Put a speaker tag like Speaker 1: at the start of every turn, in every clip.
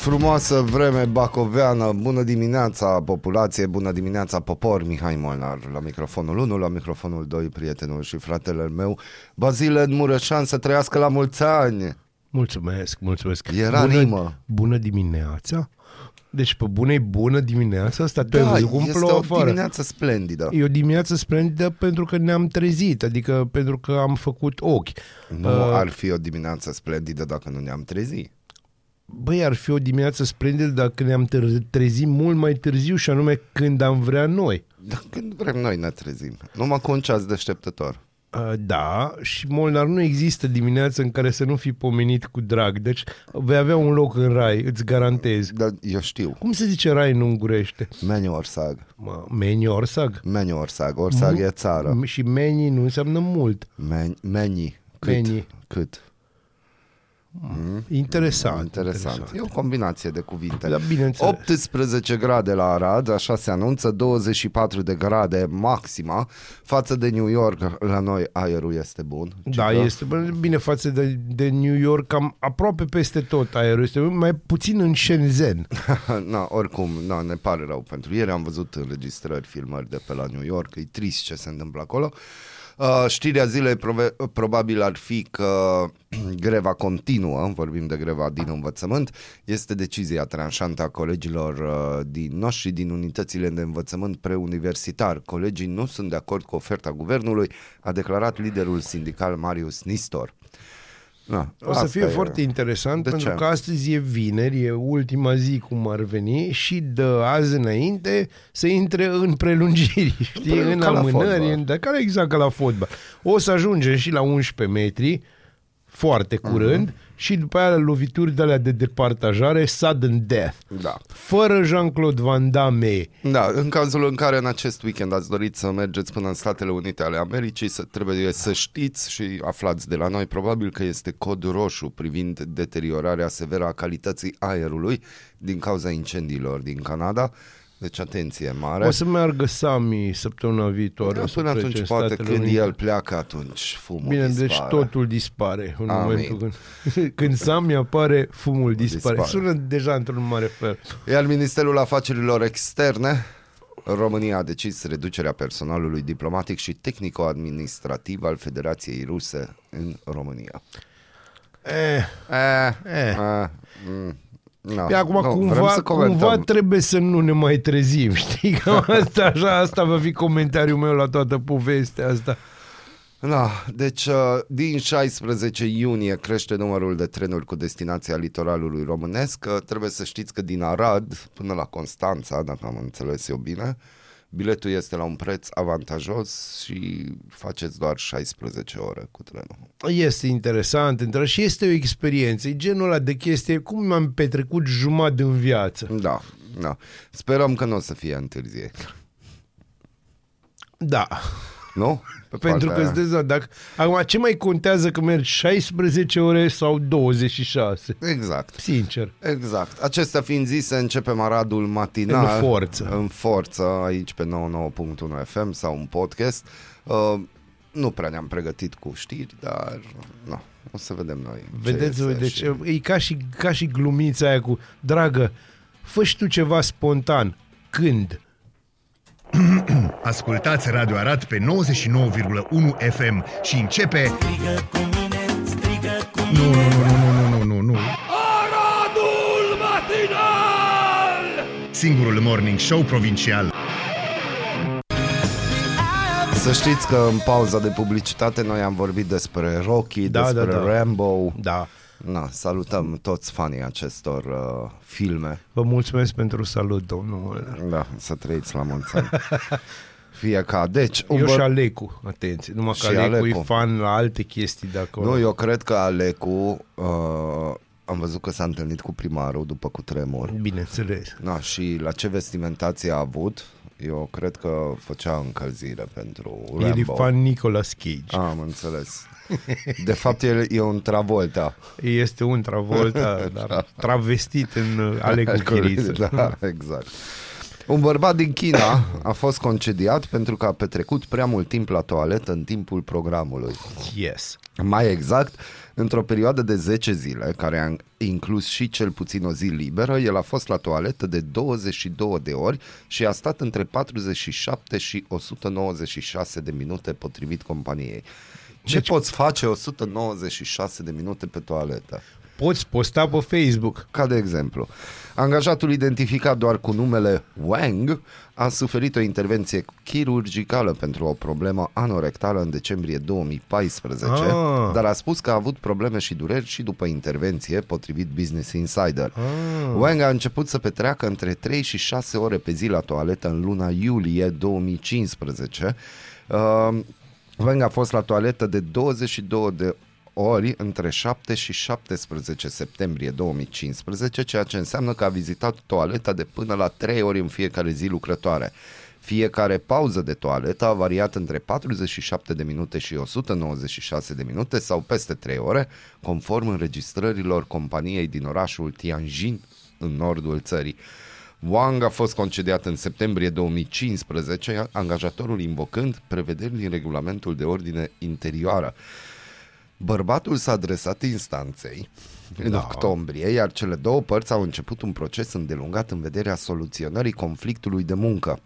Speaker 1: Frumoasă vreme bacoveană, bună dimineața populație, bună dimineața popor, Mihai Molnar la microfonul 1, la microfonul 2, prietenul și fratele meu, Bazile Mureșan, să trăiască la mulți ani.
Speaker 2: Mulțumesc, mulțumesc.
Speaker 1: Era
Speaker 2: bună,
Speaker 1: rimă.
Speaker 2: Bună dimineața. Deci pe bună bună dimineața asta. Tu ai
Speaker 1: Da,
Speaker 2: văzut cum
Speaker 1: este
Speaker 2: plouă
Speaker 1: o
Speaker 2: afară.
Speaker 1: dimineață splendidă.
Speaker 2: E o dimineață splendidă pentru că ne-am trezit, adică pentru că am făcut ochi.
Speaker 1: Nu
Speaker 2: Uh,
Speaker 1: ar fi o dimineață splendidă dacă nu ne-am trezit.
Speaker 2: Băi, ar fi o dimineață splendidă dacă ne-am târ- trezit mult mai târziu și anume când am vrea noi.
Speaker 1: Dar când vrem noi ne trezim. Numai cu un ceas deșteptător.
Speaker 2: Uh, Da, și Molnar nu există dimineață în care să nu fi pomenit cu drag, deci vei avea un loc în rai, îți garantez.
Speaker 1: Dar eu știu.
Speaker 2: Cum se zice rai în ungurește?
Speaker 1: Meniu Orsag.
Speaker 2: Mă, meni orsag?
Speaker 1: Meniu Orsag. Orsag
Speaker 2: Mu-
Speaker 1: e țară.
Speaker 2: M- Și meni nu înseamnă mult.
Speaker 1: Men- Meni. Cât?
Speaker 2: Meni.
Speaker 1: Cât?
Speaker 2: Interesant.
Speaker 1: Interesant. E o combinație de cuvinte.
Speaker 2: Da, bineînțeles.
Speaker 1: 18 grade la Arad, așa se anunță, 24 de grade maxima. Față de New York, la noi aerul este bun.
Speaker 2: Da,
Speaker 1: cică.
Speaker 2: este bă, bine față de, de New York, cam aproape peste tot aerul este bun, mai puțin în Shenzhen.
Speaker 1: na, oricum, na, ne pare rău pentru ieri. Am văzut înregistrări, filmări de pe la New York. E trist ce se întâmplă acolo. Uh, știrea zilei prove- probabil ar fi că greva continuă, vorbim de greva din învățământ, este decizia tranșantă a colegilor uh, din noștri din unitățile de învățământ preuniversitar. Colegii nu sunt de acord cu oferta guvernului, a declarat liderul sindical Marius Nistor. Na,
Speaker 2: O să
Speaker 1: asta
Speaker 2: fie
Speaker 1: e.
Speaker 2: foarte interesant
Speaker 1: De
Speaker 2: pentru
Speaker 1: ce?
Speaker 2: că astăzi e vineri, e ultima zi cum ar veni și de azi înainte să intre în prelungiri, știi,
Speaker 1: Păi,
Speaker 2: în
Speaker 1: ca la
Speaker 2: amânări,
Speaker 1: fotbal.
Speaker 2: în, de care exact ca la fotbal. O să ajungem și la 11 metri foarte curând
Speaker 1: Mhm.
Speaker 2: Și după aia lovituri de alea de departajare, sudden death.
Speaker 1: Da.
Speaker 2: Fără Jean-Claude Van Damme.
Speaker 1: Da, în cazul în care în acest weekend ați dorit să mergeți până în Statele Unite ale Americii, să, trebuie să știți și aflați de la noi probabil că este cod roșu privind deteriorarea severă a calității aerului din cauza incendiilor din Canada. Deci atenție mare.
Speaker 2: O să meargă Sami săptămâna viitoare.
Speaker 1: da,
Speaker 2: o să
Speaker 1: până
Speaker 2: plece
Speaker 1: atunci,
Speaker 2: în
Speaker 1: poate
Speaker 2: Statele
Speaker 1: când
Speaker 2: Unite.
Speaker 1: el pleacă, atunci fumul
Speaker 2: Bine,
Speaker 1: dispare.
Speaker 2: deci totul dispare în
Speaker 1: Amin.
Speaker 2: momentul când, când Sami apare, fumul dispare.
Speaker 1: Dispare.
Speaker 2: Sună deja într-un mare fel.
Speaker 1: Iar Ministerul Afacerilor Externe România a decis reducerea personalului diplomatic și tehnico-administrativ al Federației Ruse în România.
Speaker 2: Eh,
Speaker 1: Eh,
Speaker 2: Eh.
Speaker 1: eh, mm, no,
Speaker 2: Pe acum
Speaker 1: nu, vrem
Speaker 2: cumva,
Speaker 1: să comentăm.
Speaker 2: cumva trebuie să nu ne mai trezim, știi? Cam asta, așa, asta va fi comentariul meu la toată povestea asta.
Speaker 1: Da, deci uh, din 16 iunie crește numărul de trenuri cu destinația litoralului românesc. Uh, Trebuie să știți că din Arad până la Constanța, dacă am înțeles eu bine, biletul este la un preț avantajos și faceți doar 16 ore cu trenul.
Speaker 2: Este interesant, între și este o experiență. E genul ăla de chestie, cum mi-am petrecut jumătate în viață.
Speaker 1: Da, da. Sperăm că nu o să fie întârzieri.
Speaker 2: Da.
Speaker 1: Nu? Pe
Speaker 2: Pentru că
Speaker 1: partea
Speaker 2: îți dai seama, dacă, acum ce mai contează că mergi 16 ore sau 26?
Speaker 1: aia. Exact.
Speaker 2: Sincer.
Speaker 1: Exact. Acestea fiind zise, începem Aradul matinal.
Speaker 2: În forță.
Speaker 1: În forță, aici pe 99.1 FM sau un podcast. Uh, nu prea ne-am pregătit cu știri, dar nu, o să vedem noi. ce
Speaker 2: Vedeți,
Speaker 1: iese
Speaker 2: deci
Speaker 1: și-
Speaker 2: e ca și, ca și glumița aia cu Dragă, fă și tu ceva spontan. Când?
Speaker 3: Ascultați Radio Arad pe 99,1 FM și începe...
Speaker 4: Strigă cu mine, strigă cu
Speaker 3: Nu, nu, nu, nu, nu, nu, nu, nu.
Speaker 4: Aradul matinal!
Speaker 3: Singurul morning show provincial.
Speaker 1: Să știți că în pauza de publicitate noi am vorbit despre Rocky,
Speaker 2: Da,
Speaker 1: despre
Speaker 2: da, da.
Speaker 1: Rambo.
Speaker 2: Da.
Speaker 1: Na, salutăm toți fanii acestor uh, filme.
Speaker 2: Vă mulțumesc pentru salut, domnul.
Speaker 1: Da, să trăiți la mulți ani. Fie ca. Deci, un
Speaker 2: Eu
Speaker 1: bă-
Speaker 2: și Alecu, atenție. Numai că
Speaker 1: Și
Speaker 2: Alecu,
Speaker 1: Alecu.
Speaker 2: e fan la alte chestii de acolo.
Speaker 1: Nu, eu cred că Alecu uh, am văzut că s-a întâlnit cu primarul după cutremur.
Speaker 2: Bineînțeles.
Speaker 1: Na, și la ce vestimentație a avut, eu cred că făcea încălzire pentru
Speaker 2: El e
Speaker 1: Rambo.
Speaker 2: fan Nicolas Cage.
Speaker 1: Am înțeles. De fapt, el e un Travolta.
Speaker 2: Este un Travolta, dar travestit în uh, Alecu Chiriță.
Speaker 1: Da, exact. Un bărbat din China a fost concediat pentru că a petrecut prea mult timp la toaletă în timpul programului.
Speaker 2: Yes.
Speaker 1: Mai exact, într-o perioadă de 10 zile, care a inclus și cel puțin o zi liberă, el a fost la toaletă de 22 de ori și a stat între 47 și 196 de minute potrivit companiei. Ce
Speaker 2: Deci-
Speaker 1: poți face 196 de minute pe toaletă?
Speaker 2: Poți posta pe Facebook.
Speaker 1: Ca de exemplu, angajatul identificat doar cu numele Wang a suferit o intervenție chirurgicală pentru o problemă anorectală în decembrie 2014,
Speaker 2: Ah.
Speaker 1: dar a spus că a avut probleme și dureri și după intervenție, potrivit Business Insider.
Speaker 2: Ah.
Speaker 1: Wang a început să petreacă între 3 și 6 ore pe zi la toaletă în luna iulie 2015. Uh, Wang a fost la toaletă de 22 de ori între 7 și 17 septembrie 2015, ceea ce înseamnă că a vizitat toaleta de până la 3 ori în fiecare zi lucrătoare. Fiecare pauză de toaletă a variat între 47 de minute și 196 de minute sau peste 3 ore, conform înregistrărilor companiei din orașul Tianjin, în nordul țării. Wang a fost concediat în septembrie 2015, angajatorul invocând prevederi din regulamentul de ordine interioară. Bărbatul s-a adresat instanței în
Speaker 2: Da.
Speaker 1: octombrie, iar cele două părți au început un proces îndelungat în vederea soluționării conflictului de muncă.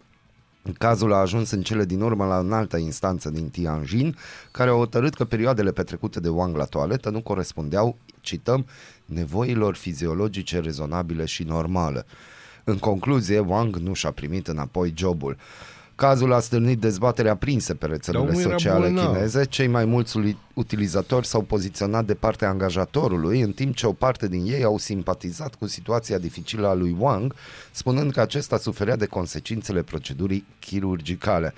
Speaker 1: Cazul a ajuns în cele din urmă la înaltă instanță din Tianjin, care a hotărât că perioadele petrecute de Wang la toaletă nu corespundeau, cităm, nevoilor fiziologice rezonabile și normale. În concluzie, Wang nu și-a primit înapoi jobul. Cazul a stârnit dezbatere aprinse pe rețelele
Speaker 2: Dar omul era
Speaker 1: sociale
Speaker 2: bolnav.
Speaker 1: chineze. Cei mai mulți uli- utilizatori s-au poziționat de partea angajatorului, în timp ce o parte din ei au simpatizat cu situația dificilă a lui Wang, spunând că acesta suferea de consecințele procedurii chirurgicale.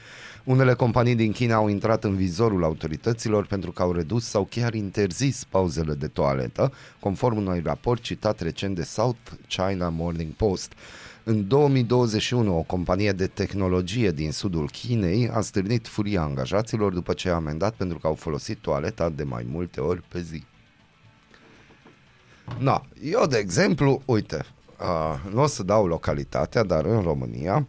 Speaker 1: Unele companii din China au intrat în vizorul autorităților pentru că au redus sau chiar interzis pauzele de toaletă, conform unui raport citat recent de South China Morning Post. În 2021, o companie de tehnologie din sudul Chinei a stârnit furia angajaților după ce a amendat pentru că au folosit toaleta de mai multe ori pe zi. Na, eu, de exemplu, uite, uh, nu o să dau localitatea, dar în România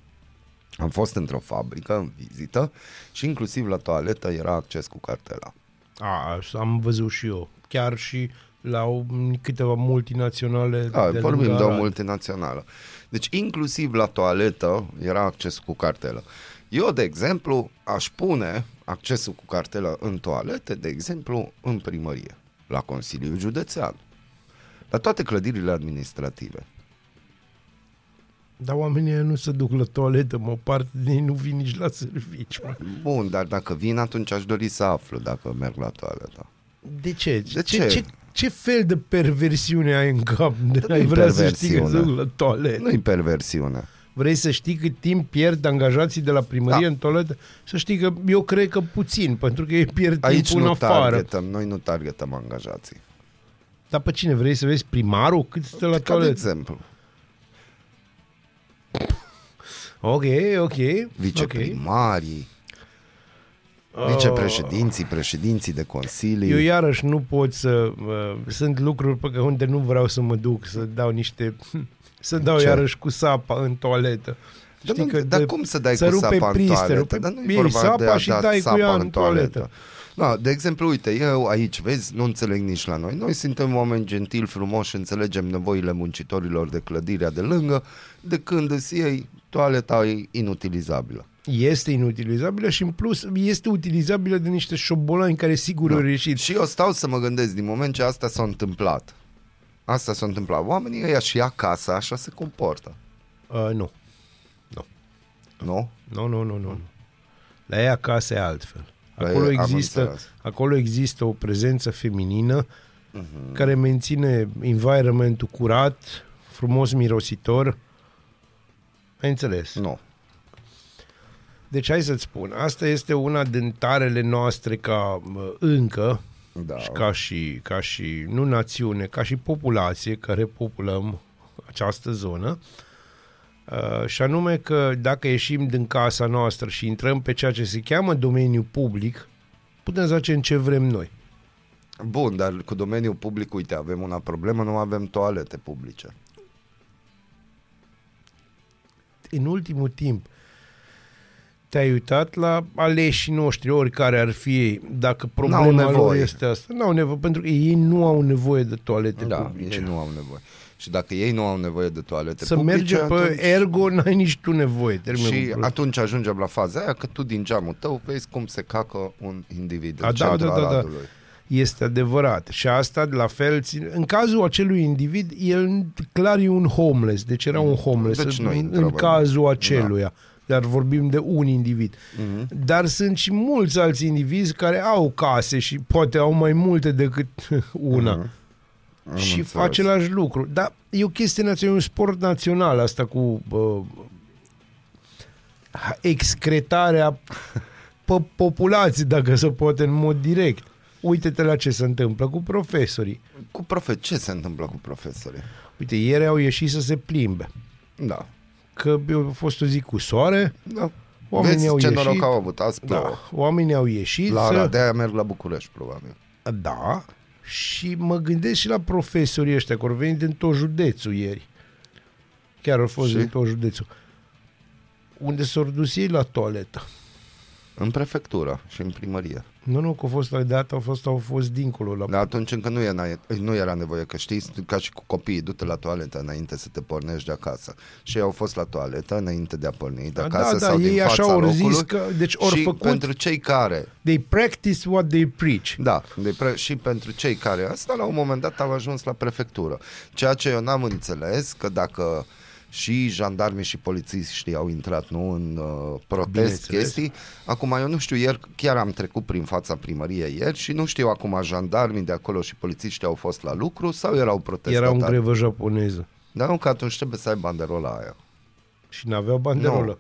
Speaker 1: am fost într-o fabrică în vizită și inclusiv la toaletă era acces cu cartela.
Speaker 2: A, așa am văzut și eu. Chiar și la o, câteva multinaționale
Speaker 1: Da,
Speaker 2: de
Speaker 1: vorbim
Speaker 2: lângă
Speaker 1: de o
Speaker 2: Arad.
Speaker 1: multinațională. Deci inclusiv la toaletă era acces cu cartelă. Eu, de exemplu, aș pune accesul cu cartelă în toalete, de exemplu, în primărie, la Consiliul Județean, la toate clădirile administrative.
Speaker 2: Dar oamenii ăia nu se duc la toaletă, mă, parte din ei nu vin nici la servici, mă.
Speaker 1: Bun, dar dacă vin, atunci aș dori să aflu dacă merg la toaletă.
Speaker 2: De ce?
Speaker 1: De
Speaker 2: ce,
Speaker 1: ce?
Speaker 2: ce, ce fel de perversiune ai în cap? De
Speaker 1: Nu-i
Speaker 2: ai vrea să știi că
Speaker 1: perversiune.
Speaker 2: se duc la toaletă?
Speaker 1: Nu-i perversiune.
Speaker 2: Vrei să știi cât timp pierd angajații de la primărie
Speaker 1: Da.
Speaker 2: în toaletă? Să știi că eu cred că puțin, pentru că ei pierd
Speaker 1: Aici
Speaker 2: timpul în
Speaker 1: nu
Speaker 2: afară.
Speaker 1: targetăm, noi nu targetăm angajații.
Speaker 2: Dar pe cine? Vrei să vezi primarul cât stă la
Speaker 1: Ca de
Speaker 2: toaletă?
Speaker 1: exemplu,
Speaker 2: Ok, ok.
Speaker 1: viceprimarii,
Speaker 2: ok.
Speaker 1: vicepreședinții, președinții de consilii.
Speaker 2: Eu iarăși nu pot să... Uh, sunt lucruri pe care unde nu vreau să mă duc, să dau niște... Să dau
Speaker 1: Ce?
Speaker 2: iarăși cu sapa în toaletă.
Speaker 1: Dar,
Speaker 2: Știi
Speaker 1: nu,
Speaker 2: că
Speaker 1: dar
Speaker 2: de-
Speaker 1: cum să dai
Speaker 2: să
Speaker 1: cu
Speaker 2: rupe
Speaker 1: sapa în
Speaker 2: priste,
Speaker 1: toaletă?
Speaker 2: rupe-
Speaker 1: Dar nu e
Speaker 2: iei
Speaker 1: vorba
Speaker 2: sapa
Speaker 1: de a
Speaker 2: și
Speaker 1: da
Speaker 2: dai cu
Speaker 1: sapa
Speaker 2: ea
Speaker 1: în
Speaker 2: în
Speaker 1: toaletă.
Speaker 2: toaletă.
Speaker 1: Da, de exemplu, uite, eu aici, vezi, nu înțeleg nici la noi. Noi suntem oameni gentili, frumoși, înțelegem nevoile muncitorilor de clădirea de lângă, de când îți iei, toaleta e inutilizabilă.
Speaker 2: Este inutilizabilă și în plus este utilizabilă de niște șobolani care sigur au ieșit.
Speaker 1: Și eu stau să mă gândesc din moment ce asta s-a întâmplat. Asta s-a întâmplat. Oamenii ăia și acasă așa se comportă.
Speaker 2: Uh, nu.
Speaker 1: Nu?
Speaker 2: Nu, nu, nu, nu. La ei acasă e altfel.
Speaker 1: La
Speaker 2: Acolo
Speaker 1: ei am
Speaker 2: există,
Speaker 1: înțeles.
Speaker 2: acolo există o prezență feminină
Speaker 1: Mhm.
Speaker 2: uh-huh. care menține environmentul curat, frumos mirositor. Ai înțeles?
Speaker 1: Nu.
Speaker 2: Deci hai să-ți spun, asta este una din tarele noastre ca uh, încă,
Speaker 1: Da.
Speaker 2: și ca și, ca și, nu națiune, ca și populație care populăm această zonă, uh, și anume că dacă ieșim din casa noastră și intrăm pe ceea ce se cheamă domeniul public, putem să facem ce vrem noi.
Speaker 1: Bun, dar cu domeniul public, uite, avem una problemă, nu avem toalete publice.
Speaker 2: în ultimul timp te-ai uitat la aleșii noștri, oricare ar fi ei, dacă problema lor
Speaker 1: nevoie.
Speaker 2: este asta. N-au nevoie, pentru că ei nu au nevoie de toalete
Speaker 1: Da,
Speaker 2: publice.
Speaker 1: ei nu au nevoie. Și dacă ei nu au nevoie de toalete
Speaker 2: Să
Speaker 1: publice,
Speaker 2: merge pe
Speaker 1: atunci...
Speaker 2: ergo, n-ai nici tu nevoie. Termin
Speaker 1: Și
Speaker 2: cu prostie.
Speaker 1: atunci ajungem la faza aia că tu din geamul tău vezi cum se cacă un individ
Speaker 2: A,
Speaker 1: în
Speaker 2: da,
Speaker 1: centrul
Speaker 2: da, da, da.
Speaker 1: Aradului.
Speaker 2: Este adevărat. Și asta, la fel, țin- în cazul acelui individ, el clar e un homeless. Deci era un homeless
Speaker 1: Deci nu
Speaker 2: în,
Speaker 1: intră,
Speaker 2: în
Speaker 1: bă.
Speaker 2: cazul aceluia. Dar vorbim de un individ.
Speaker 1: Mhm.
Speaker 2: Dar sunt și mulți alți indivizi care au case și poate au mai multe decât una.
Speaker 1: Mhm. Am
Speaker 2: Și
Speaker 1: înțeles.
Speaker 2: fac același lucru. Dar e o chestie națională, e un sport național asta cu uh, excretarea pe populație, dacă se poate, în mod direct. Uite-te la ce se întâmplă cu profesorii.
Speaker 1: Cu profe... Ce se întâmplă cu profesorii?
Speaker 2: Uite, ieri au ieșit să se plimbe.
Speaker 1: Da.
Speaker 2: Că a fost o zi cu soare,
Speaker 1: da.
Speaker 2: Oamenii
Speaker 1: Vezi
Speaker 2: au
Speaker 1: ce
Speaker 2: ieșit.
Speaker 1: noroc au avut azi plouă.
Speaker 2: da, oamenii au ieșit
Speaker 1: La
Speaker 2: să...
Speaker 1: Arad, de-aia merg la București, probabil.
Speaker 2: Da, și mă gândesc și la profesorii ăștia, care au venit din tot județul ieri. Chiar au fost
Speaker 1: Și?
Speaker 2: din tot județul. Unde s-au dus ei la toaletă.
Speaker 1: În prefectură și în primărie.
Speaker 2: Nu, nu, că au fost la dată, au fost, au fost dincolo. La...
Speaker 1: Dar atunci încă nu era, nu era nevoie, că știi, ca și cu copiii, du-te la toaletă înainte să te pornești de acasă. Și ei au fost la toaletă înainte de a porni de
Speaker 2: Da,
Speaker 1: acasă
Speaker 2: da,
Speaker 1: sau
Speaker 2: ei
Speaker 1: din
Speaker 2: așa
Speaker 1: fața
Speaker 2: au
Speaker 1: locului.
Speaker 2: zis că- deci ori
Speaker 1: și
Speaker 2: făcut-
Speaker 1: pentru cei care
Speaker 2: They practice what they preach.
Speaker 1: Da, de pre- și pentru cei care asta la un moment dat au ajuns la prefectură. Ceea ce eu n-am înțeles, că dacă și jandarmii și polițiștii au intrat nu în uh, protest
Speaker 2: Bineînțeles.
Speaker 1: chestii. Acum eu nu știu, ieri chiar am trecut prin fața primăriei ieri și nu știu acum jandarmii de acolo și polițiștii au fost la lucru sau erau protestatari.
Speaker 2: Era în grevă japoneză.
Speaker 1: Dar nu că atunci trebuie să ai banderola aia.
Speaker 2: Și n-aveau banderolă.
Speaker 1: Nu.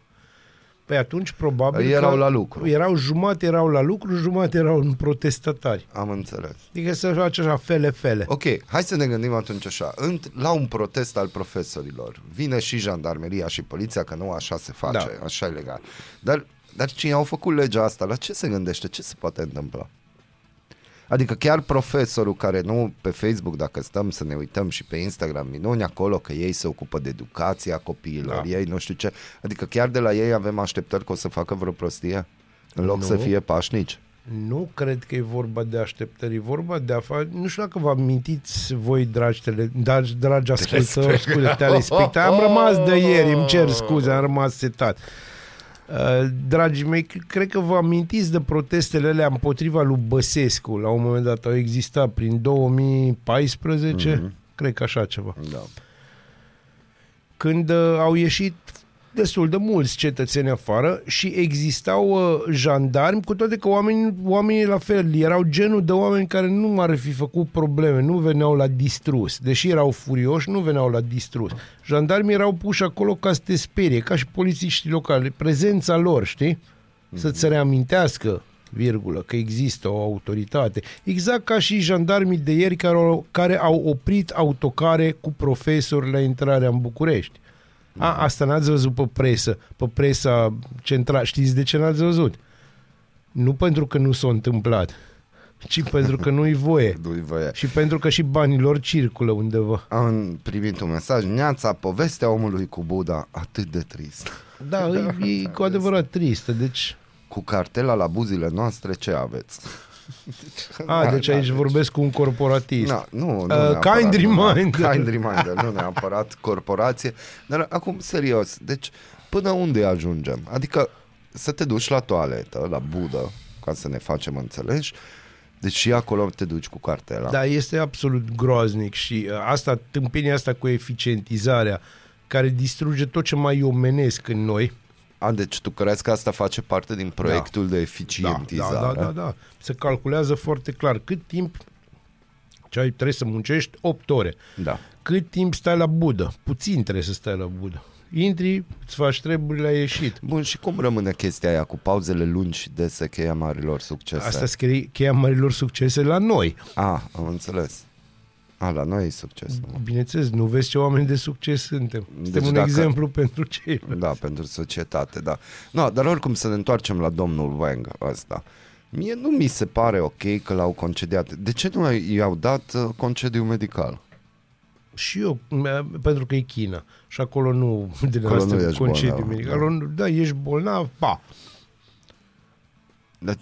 Speaker 2: Păi atunci probabil
Speaker 1: Erau
Speaker 2: că
Speaker 1: la lucru.
Speaker 2: Erau jumate erau la lucru, jumate erau în protestatari.
Speaker 1: Am înțeles.
Speaker 2: Adică să face așa fele-fele.
Speaker 1: Ok, hai să ne gândim atunci așa. Înt- la un protest al profesorilor vine și jandarmeria și poliția, că nu așa se face,
Speaker 2: Da.
Speaker 1: așa e legal. Dar, dar cine au făcut legea asta, la ce se gândește? Ce se poate întâmpla? Adică chiar profesorul care nu pe Facebook, dacă stăm să ne uităm și pe Instagram, minuni acolo că ei se ocupă de educația copiilor,
Speaker 2: Da.
Speaker 1: ei nu știu ce. Adică chiar de la ei avem așteptări că o să facă vreo prostie? În loc
Speaker 2: Nu.
Speaker 1: să fie pașnici.
Speaker 2: Nu cred că e vorba de așteptări, e vorba de a face... Nu știu dacă vă amintiți voi, dragi, tele, dragi, dragi ascultători, scuze, telespectatori, am rămas de ieri, îmi cer scuze, am rămas setat. Uh, Dragii mei, c- cred că vă amintiți de protestele alea împotriva lui Băsescu. La un moment dat au existat prin 2014,
Speaker 1: Mhm.
Speaker 2: cred că așa ceva.
Speaker 1: Da.
Speaker 2: când uh, au ieșit destul de mulți cetățeni afară și existau uh, jandarmi, cu toate că oamenii, oamenii la fel, erau genul de oameni care nu ar fi făcut probleme, nu veneau la distrus. Deși erau furioși, nu veneau la distrus. Jandarmii erau puși acolo ca să te sperie, ca și polițiștii locali. Prezența lor, știi? Să-ți se reamintească virgulă, că există o autoritate. Exact ca și jandarmii de ieri care au, care au oprit autocare cu profesori la intrarea în București. A, asta n-ați văzut pe presă, pe presa centrală. Știți de ce n-ați văzut? Nu pentru că nu s-a întâmplat, ci pentru că nu-i voie.
Speaker 1: Du-i voie.
Speaker 2: Și pentru că și banii lor circulă undeva.
Speaker 1: Am primit un mesaj, Neața, povestea omului cu Buddha, atât de trist.
Speaker 2: Da, e, e cu adevărat tristă. Deci,
Speaker 1: Cu cartela la buzile noastre, ce aveți?
Speaker 2: A,
Speaker 1: Da,
Speaker 2: deci
Speaker 1: da,
Speaker 2: aici vorbesc cu un corporatist.
Speaker 1: Na, nu, nu
Speaker 2: Uh,
Speaker 1: neapărat,
Speaker 2: kind
Speaker 1: nu,
Speaker 2: reminder.
Speaker 1: Kind reminder, nu neapărat corporație. Dar acum, serios, deci până unde ajungem? Adică să te duci la toaletă, la budă, ca să ne facem înțeleși, deci și acolo te duci cu cartela.
Speaker 2: Da, este absolut groaznic și uh, asta, tâmpenia asta cu eficientizarea, care distruge tot ce mai omenesc în noi.
Speaker 1: A, deci tu crezi că asta face parte din proiectul de
Speaker 2: Da,
Speaker 1: eficientizare?
Speaker 2: da, da, da, da. Se calculează foarte clar cât timp ce ai, trebuie să muncești 8 ore.
Speaker 1: da.
Speaker 2: Cât timp stai la budă? Puțin trebuie să stai la budă. Intri, îți faci treburile, ai ieșit.
Speaker 1: Bun, și cum rămâne chestia aia cu pauzele lungi și dese cheia marilor succese?
Speaker 2: Asta scrie cheia marilor succese la noi.
Speaker 1: A, am înțeles. A, la noi e succes. nu?
Speaker 2: Bineînțeles, nu vezi ce oameni de succes suntem. Suntem
Speaker 1: Deci
Speaker 2: un
Speaker 1: dacă-
Speaker 2: exemplu pentru cei.
Speaker 1: Da, pentru societate, da. No, dar oricum să ne întoarcem la domnul Wang ăsta. Mie nu mi se pare ok că l-au concediat. De ce nu i-au dat uh, concediu medical?
Speaker 2: Și eu, m- pentru că e China. Și acolo nu, din
Speaker 1: Acolo
Speaker 2: asta
Speaker 1: nu ești
Speaker 2: concediu
Speaker 1: bolnav,
Speaker 2: medical.
Speaker 1: da.
Speaker 2: Acolo, nu- da, ești bolnav, pa.
Speaker 1: Dar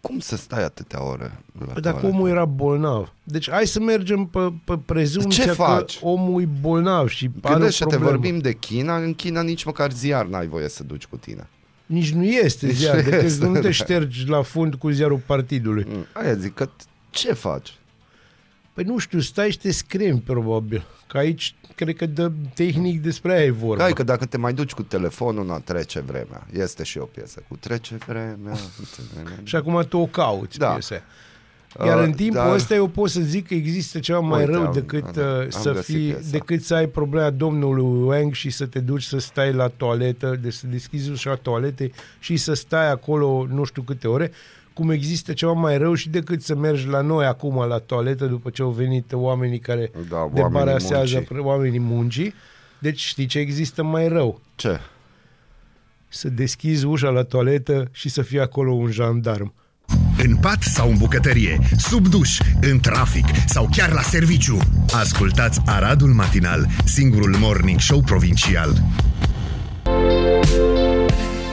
Speaker 1: cum să stai atâtea ore la
Speaker 2: Păi dacă
Speaker 1: toaletă?
Speaker 2: omul era bolnav. Deci hai să mergem pe, pe prezumția
Speaker 1: Ce
Speaker 2: că
Speaker 1: faci?
Speaker 2: omul e bolnav și are o
Speaker 1: Gândește-te,
Speaker 2: problemă.
Speaker 1: vorbim de China, în China nici măcar ziar n-ai voie să duci cu tine.
Speaker 2: Nici nu este
Speaker 1: Nici
Speaker 2: ziar,
Speaker 1: nu
Speaker 2: decât
Speaker 1: este,
Speaker 2: nu te
Speaker 1: da.
Speaker 2: ștergi la fund cu ziarul partidului.
Speaker 1: Mm, Aia zic că ce faci?
Speaker 2: Păi nu știu, stai și te scremi probabil. Că aici cred că de tehnic despre aia e vorba.
Speaker 1: Hai că dacă te mai duci cu telefonul, na, trece vremea. Este și o piesă cu trece vremea.
Speaker 2: Și acum tu o cauți
Speaker 1: Da.
Speaker 2: piesa aia. Iar
Speaker 1: Uh,
Speaker 2: în timpul
Speaker 1: dar-
Speaker 2: ăsta eu pot să zic că există ceva mai
Speaker 1: Uite,
Speaker 2: rău
Speaker 1: am-
Speaker 2: decât,
Speaker 1: am-
Speaker 2: uh,
Speaker 1: am
Speaker 2: să
Speaker 1: găsit
Speaker 2: fii,
Speaker 1: piesa.
Speaker 2: decât să ai problema domnului Wang și să te duci să stai la toaletă, deci să deschizi ușa toaletei și să stai acolo nu știu câte ore, cum există ceva mai rău și decât să mergi la noi acum la toaletă după ce au venit oamenii care
Speaker 1: Da, oamenii
Speaker 2: debarasează
Speaker 1: muncii.
Speaker 2: pre- oamenii muncii. Deci știi ce există mai rău?
Speaker 1: Ce?
Speaker 2: Să deschizi ușa la toaletă și să fie acolo un jandarm.
Speaker 3: În pat sau în bucătărie, sub duș, în trafic sau chiar la serviciu. Ascultați Aradul Matinal, singurul morning show provincial.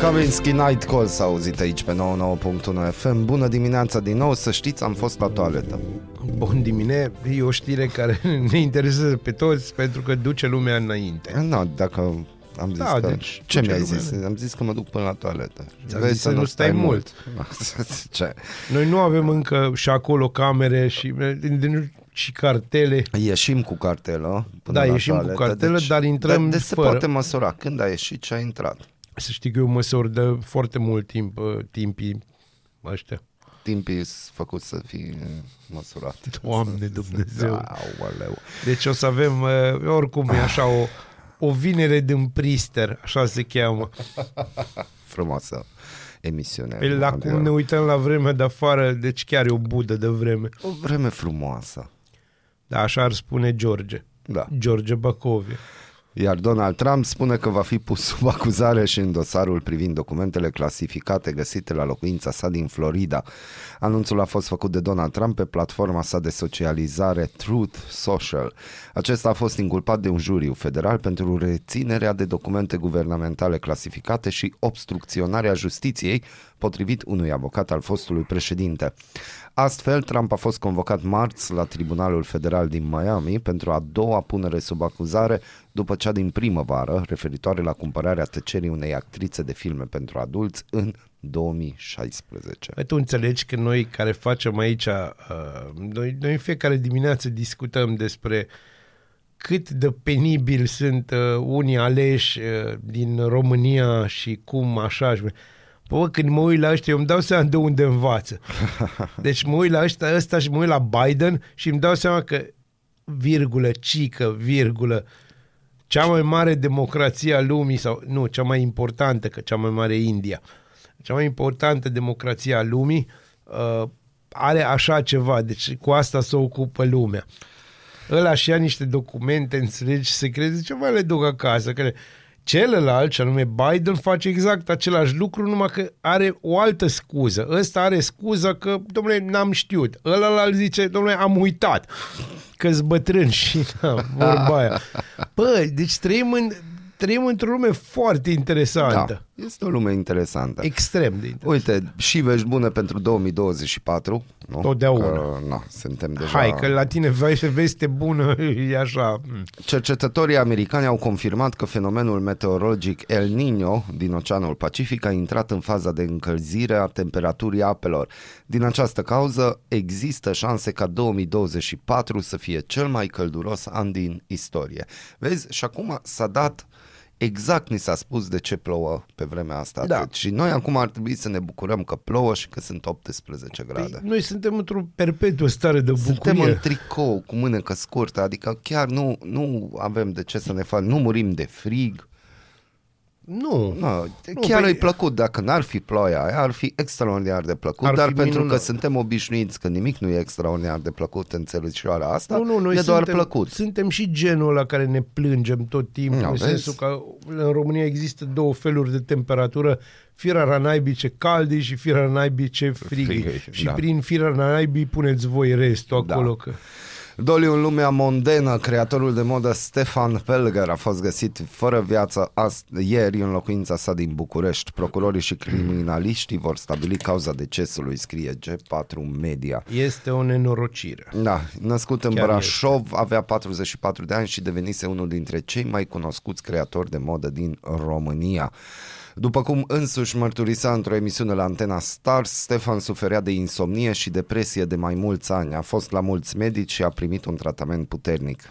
Speaker 1: Kaminski Night Call s-a auzit aici pe 99.1 FM. Bună dimineața din nou, să știți, am fost la toaletă.
Speaker 2: Bun dimine, e o știre care ne interesează pe toți pentru că duce lumea înainte.
Speaker 1: Nu, dacă am zis
Speaker 2: Da,
Speaker 1: că...
Speaker 2: deci,
Speaker 1: ce
Speaker 2: duce
Speaker 1: mi-ai
Speaker 2: lumea
Speaker 1: zis? Am zis că mă duc până la toaletă.
Speaker 2: Ți-am zis să nu stai
Speaker 1: ce?
Speaker 2: Noi nu avem încă și acolo camere și, și cartele.
Speaker 1: Ieșim cu cartelă până
Speaker 2: Da,
Speaker 1: la
Speaker 2: ieșim cu
Speaker 1: toaletă,
Speaker 2: cartelă, dar intrăm
Speaker 1: de, de se
Speaker 2: fără.
Speaker 1: poate măsura când a ieșit ce a intrat.
Speaker 2: Să știi că eu măsor de foarte mult timp uh, timpii ăștia.
Speaker 1: Timpii sunt făcut să fie măsurat.
Speaker 2: Doamne Dumnezeu.
Speaker 1: Da, aoleu.
Speaker 2: Deci o să avem, uh, oricum e așa o, o vinere din prister, așa se cheamă.
Speaker 1: Frumoasă emisiune.
Speaker 2: Pe la
Speaker 1: radio.
Speaker 2: cum ne uităm la vremea de afară, deci chiar e o budă de vreme.
Speaker 1: O vreme frumoasă.
Speaker 2: Da, așa ar spune George.
Speaker 1: Da.
Speaker 2: George Bacovie.
Speaker 1: Iar Donald Trump spune că va fi pus sub acuzare și în dosarul privind documentele clasificate găsite la locuința sa din Florida. Anunțul a fost făcut de Donald Trump pe platforma sa de socializare Truth Social. Acesta a fost inculpat de un juriu federal pentru reținerea de documente guvernamentale clasificate și obstrucționarea justiției, potrivit unui avocat al fostului președinte. Astfel, Trump a fost convocat marți la Tribunalul Federal din Miami pentru a doua punere sub acuzare după cea din primăvară, referitoare la cumpărarea tăcerii unei actrițe de filme pentru adulți în 2016.
Speaker 2: Păi tu înțelegi că noi care facem aici, uh, noi, noi în fiecare dimineață discutăm despre cât de penibil sunt uh, unii aleși uh, din România și cum așa. și- Bă, când mă uit la ăștia, eu îmi dau seama de unde învață. Deci mă uit la ăștia, ăsta și mă uit la Biden și îmi dau seama că, virgulă, cică, virgulă, cea mai mare democrație a lumii, sau nu, cea mai importantă, că cea mai mare e India, cea mai importantă democrație a lumii uh, are așa ceva, deci cu asta se ocupă lumea. Ăla și ia niște documente, înțelegi, secrete, zice, mai le duc acasă, că celălalt, și anume Biden, face exact același lucru, numai că are o altă scuză. Ăsta are scuza că, domnule, n-am știut. Ăla zice, domnule, am uitat că-s bătrân și da, vorba aia. Bă, deci trăim, în, trăim într-o lume foarte interesantă.
Speaker 1: Da, este o lume interesantă.
Speaker 2: Extrem de interesantă.
Speaker 1: Uite, și vești bune pentru 2024. Nu?
Speaker 2: Totdeauna.
Speaker 1: Că, na, suntem deja...
Speaker 2: Hai, că la tine vei veste bună, e așa. mm.
Speaker 1: Cercetătorii americani au confirmat că fenomenul meteorologic El Niño din Oceanul Pacific a intrat în faza de încălzire a temperaturii apelor. Din această cauză există șanse ca 2024 să fie cel mai călduros an din istorie. Vezi, și acum s-a dat Exact ni s-a spus de ce plouă pe vremea asta.
Speaker 2: Da.
Speaker 1: Deci, și noi acum ar trebui să ne bucurăm că plouă și că sunt 18 grade.
Speaker 2: Păi, noi suntem într-o perpetuă stare de
Speaker 1: Suntem
Speaker 2: bucurie.
Speaker 1: în tricou cu mânecă scurtă, adică chiar nu, nu avem de ce să ne facem, nu murim de frig.
Speaker 2: Nu.
Speaker 1: No,
Speaker 2: Nu,
Speaker 1: chiar
Speaker 2: păi-
Speaker 1: e plăcut, dacă n-ar fi ploaia aia, ar fi extraordinar de plăcut,
Speaker 2: Ar
Speaker 1: dar
Speaker 2: fi
Speaker 1: pentru
Speaker 2: minunat.
Speaker 1: că suntem obișnuiți că nimic nu e extraordinar de plăcut în țărișoara asta,
Speaker 2: Nu, nu, noi
Speaker 1: e doar
Speaker 2: suntem,
Speaker 1: plăcut.
Speaker 2: suntem și genul la care ne plângem tot timpul,
Speaker 1: Nu,
Speaker 2: în
Speaker 1: vezi?
Speaker 2: sensul că în România există două feluri de temperatură, firea naibii ce caldi și firea naibii ce frighi.
Speaker 1: Frighi,
Speaker 2: Și
Speaker 1: da.
Speaker 2: prin firea naibii puneți voi restul
Speaker 1: Da.
Speaker 2: acolo. Că...
Speaker 1: Doliu în lumea mondenă, creatorul de modă Stefan Pelger a fost găsit fără viață ast- ieri în locuința sa din București. Procurorii și criminaliștii vor stabili cauza decesului, scrie G4 Media.
Speaker 2: Este o nenorocire.
Speaker 1: Da, născut în
Speaker 2: Chiar
Speaker 1: Brașov, avea 44 de ani și devenise unul dintre cei mai cunoscuți creatori de modă din România. După cum însuși mărturisea într-o emisiune la Antena Stars, Stefan suferea de insomnie și depresie de mai mulți ani. A fost la mulți medici și a primit un tratament puternic.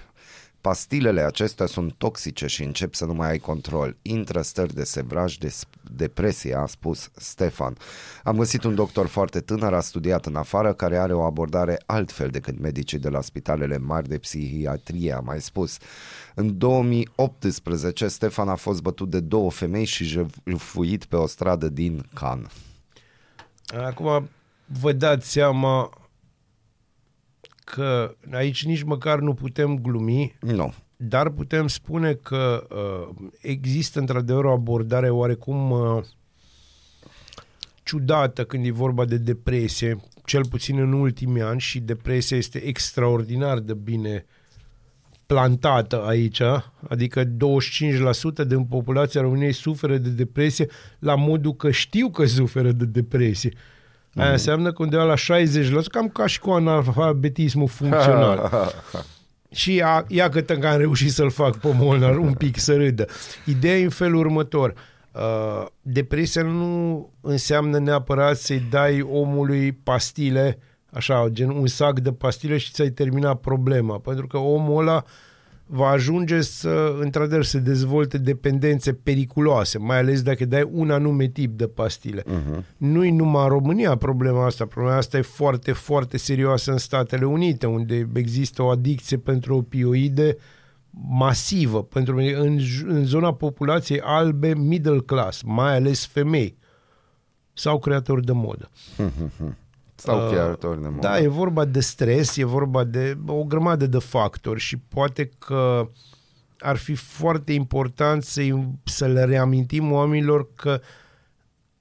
Speaker 1: Pastilele acestea sunt toxice și încep să nu mai ai control. Intră stări de sevraj, de depresie, a spus Stefan. Am găsit un doctor foarte tânăr, a studiat în afară, care are o abordare altfel decât medicii de la spitalele mari de psihiatrie, a mai spus. În 2018, Stefan a fost bătut de două femei și jefuit pe o stradă din Cannes.
Speaker 2: Acum vă dați seama că aici nici măcar nu putem glumi,
Speaker 1: Nu.
Speaker 2: dar putem spune că uh, există într-adevăr o abordare oarecum uh, ciudată când e vorba de depresie, cel puțin în ultimii ani și depresia este extraordinar de bine plantată aici, adică 25% din populația României suferă de depresie la modul că știu că suferă de depresie. Aia înseamnă că undeva la 60%, cam ca și cu analfabetismul funcțional. Și ia, ia cât că am reușit să-l fac pe Molnar un pic să râdă. Ideea e în felul următor. Uh, depresia nu înseamnă neapărat să-i dai omului pastile, așa, gen un sac de pastile și ți-ai terminat problema. Pentru că omul ăla va ajunge să, într-adevăr, să dezvolte dependențe periculoase, mai ales dacă dai un anume tip de pastile. Uh-huh. Nu-i numai în România problema asta, problema asta e foarte, foarte serioasă în Statele Unite, unde există o adicție pentru opioide masivă, pentru în, în zona populației albe middle class, mai ales femei sau creatori de modă.
Speaker 1: Sau creatori de modă.
Speaker 2: Da, e vorba de stres, e vorba de o grămadă de factori și poate că ar fi foarte important să, să le reamintim oamenilor că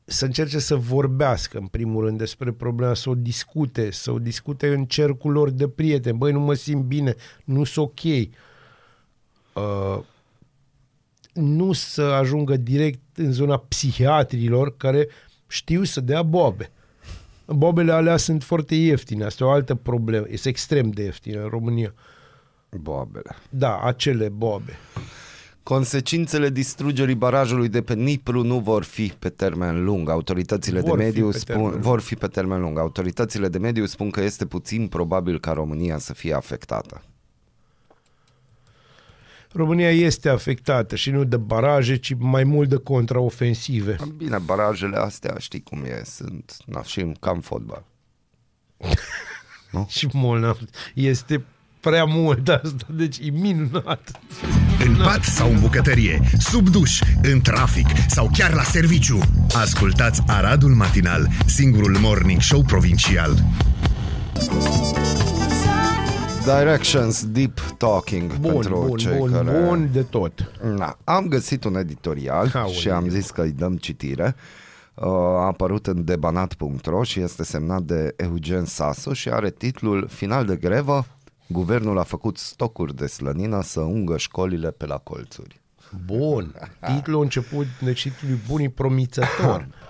Speaker 2: să încerce să vorbească în primul rând despre problema, să o discute, să o discute în cercul lor de prieteni. Băi, nu mă simt bine, nu sunt ok. Uh, nu să ajungă direct în zona psihiatrilor care știu să dea bobe. Bobele alea sunt foarte ieftine, asta e o altă problemă. Este extrem de ieftine în România.
Speaker 1: Boabele.
Speaker 2: Da, acele bobe.
Speaker 1: Consecințele distrugerii barajului de pe Nipru nu vor fi pe termen lung. Autoritățile
Speaker 2: Vor
Speaker 1: de
Speaker 2: fi
Speaker 1: mediu
Speaker 2: pe
Speaker 1: spun
Speaker 2: termen lung.
Speaker 1: vor fi pe termen lung. Autoritățile de mediu spun că este puțin probabil ca România să fie afectată.
Speaker 2: România este afectată și nu de baraje, ci mai mult de contraofensive.
Speaker 1: Bine, barajele astea știi cum e, sunt na, și cam fotbal.
Speaker 2: Și Molnar este prea mult asta, deci e minunat.
Speaker 3: În pat sau în bucătărie, sub duș, în trafic sau chiar la serviciu. Ascultați Aradul Matinal, singurul morning show provincial.
Speaker 1: Directions Deep Talking
Speaker 2: Bun,
Speaker 1: pentru
Speaker 2: bun,
Speaker 1: cei
Speaker 2: bun,
Speaker 1: care...
Speaker 2: bun de tot.
Speaker 1: Na, am găsit un editorial
Speaker 2: Aoleu.
Speaker 1: și am zis că îi dăm citire. Uh, a apărut în debanat.ro și este semnat de Eugen Sasu și are titlul Final de grevă, guvernul a făcut stocuri de slănină să ungă școlile pe la colțuri.
Speaker 2: Bun. Titlul a început, deci titlul e bun, e promițător.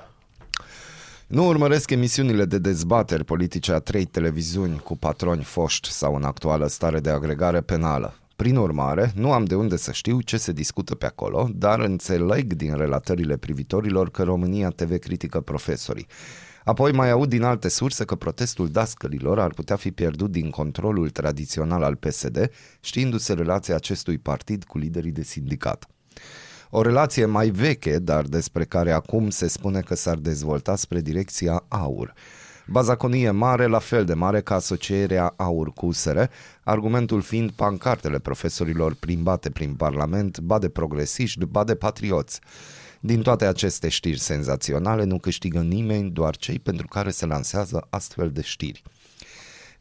Speaker 1: Nu urmăresc emisiunile de dezbateri politice a trei televiziuni cu patroni foști sau în actuală stare de agregare penală. Prin urmare, nu am de unde să știu ce se discută pe acolo, dar înțeleg din relatările privitorilor că România TV critică profesorii. Apoi mai aud din alte surse că protestul dascălilor ar putea fi pierdut din controlul tradițional al PSD, știindu-se relația acestui partid cu liderii de sindicat. O relație mai veche, dar despre care acum se spune că s-ar dezvolta spre direcția AUR. Bazaconie mare, la fel de mare ca asocierea AUR cu USR, argumentul fiind pancartele profesorilor plimbate prin Parlament, ba de progresiști, ba de patrioți. Din toate aceste știri senzaționale nu câștigă nimeni, doar cei pentru care se lansează astfel de știri.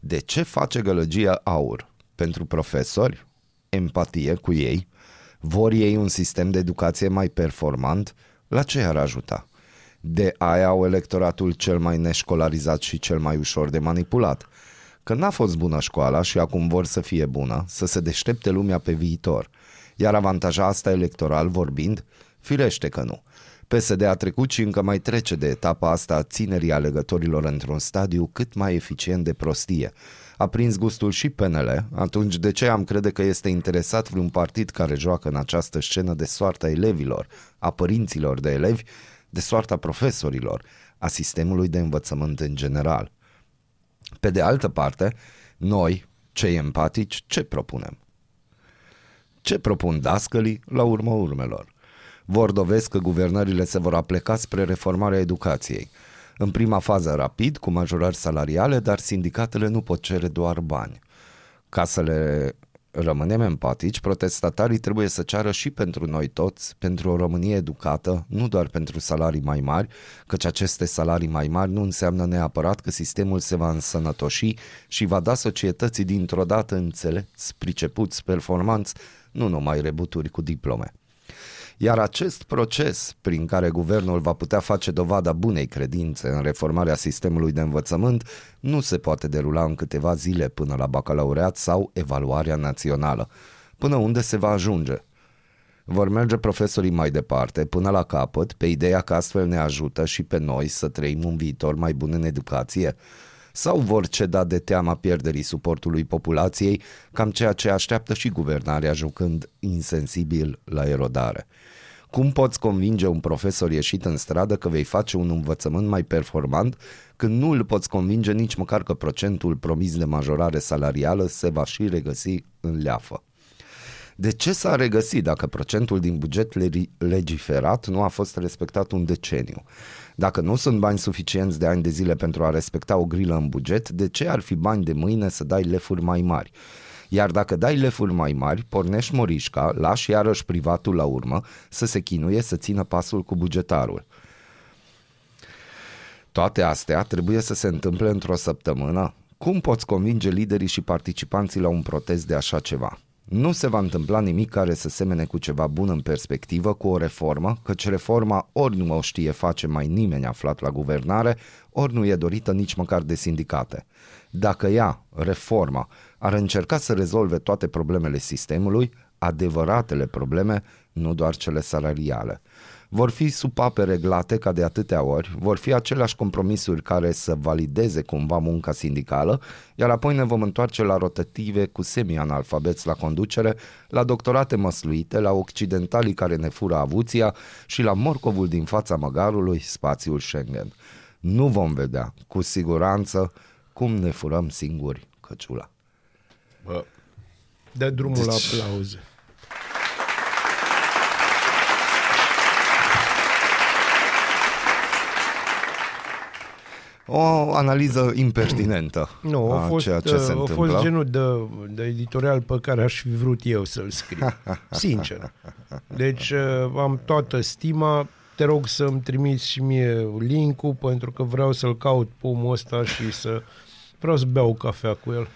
Speaker 1: De ce face gălăgia AUR? Pentru profesori? Empatie cu ei? Vor ei un sistem de educație mai performant? La ce ar ajuta? De aia au electoratul cel mai neșcolarizat și cel mai ușor de manipulat. că n-a fost bună școala și acum vor să fie bună, să se deștepte lumea pe viitor. Iar avantaja asta electoral vorbind? Firește că nu. PSD a trecut și încă mai trece de etapa asta a ținerii alegătorilor într-un stadiu cât mai eficient de prostie. A prins gustul și PNL, atunci de ce am crede că este interesat vreun partid care joacă în această scenă de soarta elevilor, a părinților de elevi, de soarta profesorilor, a sistemului de învățământ în general. Pe de altă parte, noi, cei empatici, ce propunem? Ce propun dascălii la urma urmelor? Vor dovesc că guvernările se vor apleca spre reformarea educației. În prima fază rapid, cu majorări salariale, dar sindicatele nu pot cere doar bani. Ca să le rămânem empatici, protestatarii trebuie să ceară și pentru noi toți, pentru o Românie educată, nu doar pentru salarii mai mari, căci aceste salarii mai mari nu înseamnă neapărat că sistemul se va însănătoși și va da societății dintr-o dată înțelepți, pricepuți, performanți, nu numai rebuturi cu diplome. Iar acest proces prin care guvernul va putea face dovada bunei credințe în reformarea sistemului de învățământ nu se poate derula în câteva zile până la bacalaureat sau evaluarea națională. Până unde se va ajunge? Vor merge profesorii mai departe, până la capăt, pe ideea că astfel ne ajută și pe noi să trăim un viitor mai bun în educație? Sau vor ceda de teama pierderii suportului populației, cam ceea ce așteaptă și guvernarea jucând insensibil la erodare? Cum poți convinge un profesor ieșit în stradă că vei face un învățământ mai performant când nu îl poți convinge nici măcar că procentul promis de majorare salarială se va și regăsi în leafă? De ce s-a regăsit dacă procentul din buget legiferat nu a fost respectat un deceniu? Dacă nu sunt bani suficienți de ani de zile pentru a respecta o grilă în buget, de ce ar fi bani de mâine să dai lefuri mai mari? Iar dacă dai lefuri mai mari, pornești morișca, lași iarăși privatul la urmă să se chinuie să țină pasul cu bugetarul. Toate astea trebuie să se întâmple într-o săptămână? Cum poți convinge liderii și participanții la un protest de așa ceva? Nu se va întâmpla nimic care să semene cu ceva bun în perspectivă, cu o reformă, căci reforma ori nu o știe face mai nimeni aflat la guvernare, ori nu e dorită nici măcar de sindicate. Dacă ea, reforma, ar încerca să rezolve toate problemele sistemului, adevăratele probleme, nu doar cele salariale. Vor fi supape reglate ca de atâtea ori, vor fi aceleași compromisuri care să valideze cumva munca sindicală, iar apoi ne vom întoarce la rotative cu semi-analfabeți la conducere, la doctorate măsluite, la occidentalii care ne fură avuția și la morcovul din fața măgarului, spațiul Schengen. Nu vom vedea, cu siguranță, cum ne furăm singuri căciula.
Speaker 2: Bă, dă drumul deci... la aplauze.
Speaker 1: o analiză impertinentă
Speaker 2: nu, a, fost, ceea ce se a întâmplă. fost genul de, de editorial pe care aș fi vrut eu să-l scriu. Sincer. Deci uh, am toată stima. Te rog să-mi trimiți și mie link-ul pentru că vreau să-l caut pomul ăsta și să vreau să beau cafea cu el.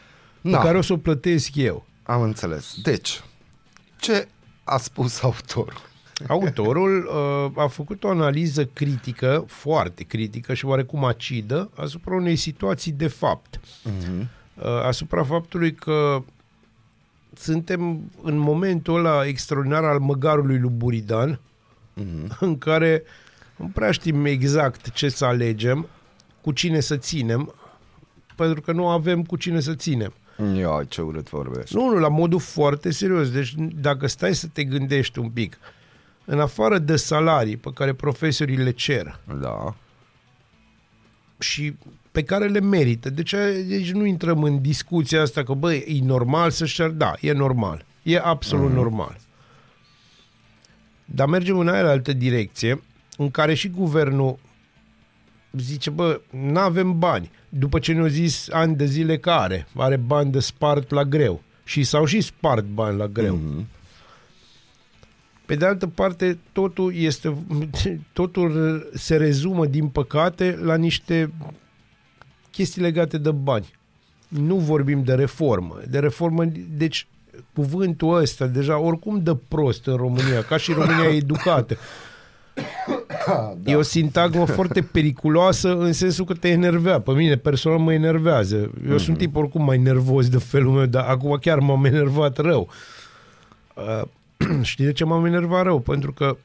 Speaker 2: Da. Pe care o să o plătesc eu.
Speaker 1: Am înțeles. Deci, ce a spus autorul?
Speaker 2: Autorul uh, a făcut o analiză critică, foarte critică și oarecum acidă, asupra unei situații de fapt. Uh-huh. Uh, asupra faptului că suntem în momentul ăla extraordinar al măgarului lui Buridan, uh-huh. în care nu prea știm exact ce să alegem, cu cine să ținem, pentru că nu avem cu cine să ținem.
Speaker 1: Ia, ce urât vorbești.
Speaker 2: Nu, nu, la modul foarte serios. Deci dacă stai să te gândești un pic, uh, în afară de salarii pe care profesorii le cer
Speaker 1: da.
Speaker 2: și pe care le merită, deci, deci nu intrăm în discuția asta că, băi, e normal să-și cer, da, e normal, e absolut mm. normal. Dar mergem în aia altă direcție, în care și guvernul zice, bă, nu avem bani. După ce ne-au zis ani de zile că are, are bani de spart la greu. Și s-au și spart bani la greu. Mm-hmm. Pe de altă parte, totul, este, totul se rezumă, din păcate, la niște chestii legate de bani. Nu vorbim de reformă. De reformă, deci cuvântul ăsta deja oricum de prost în România, ca și România educată. Da. E o sintagmă foarte periculoasă în sensul că te enervează. Pe mine personal mă enervează. Eu mm-hmm. sunt tip oricum mai nervos de felul meu, dar acum chiar m-am enervat rău. Uh, știi de ce m-am enervat rău? Pentru că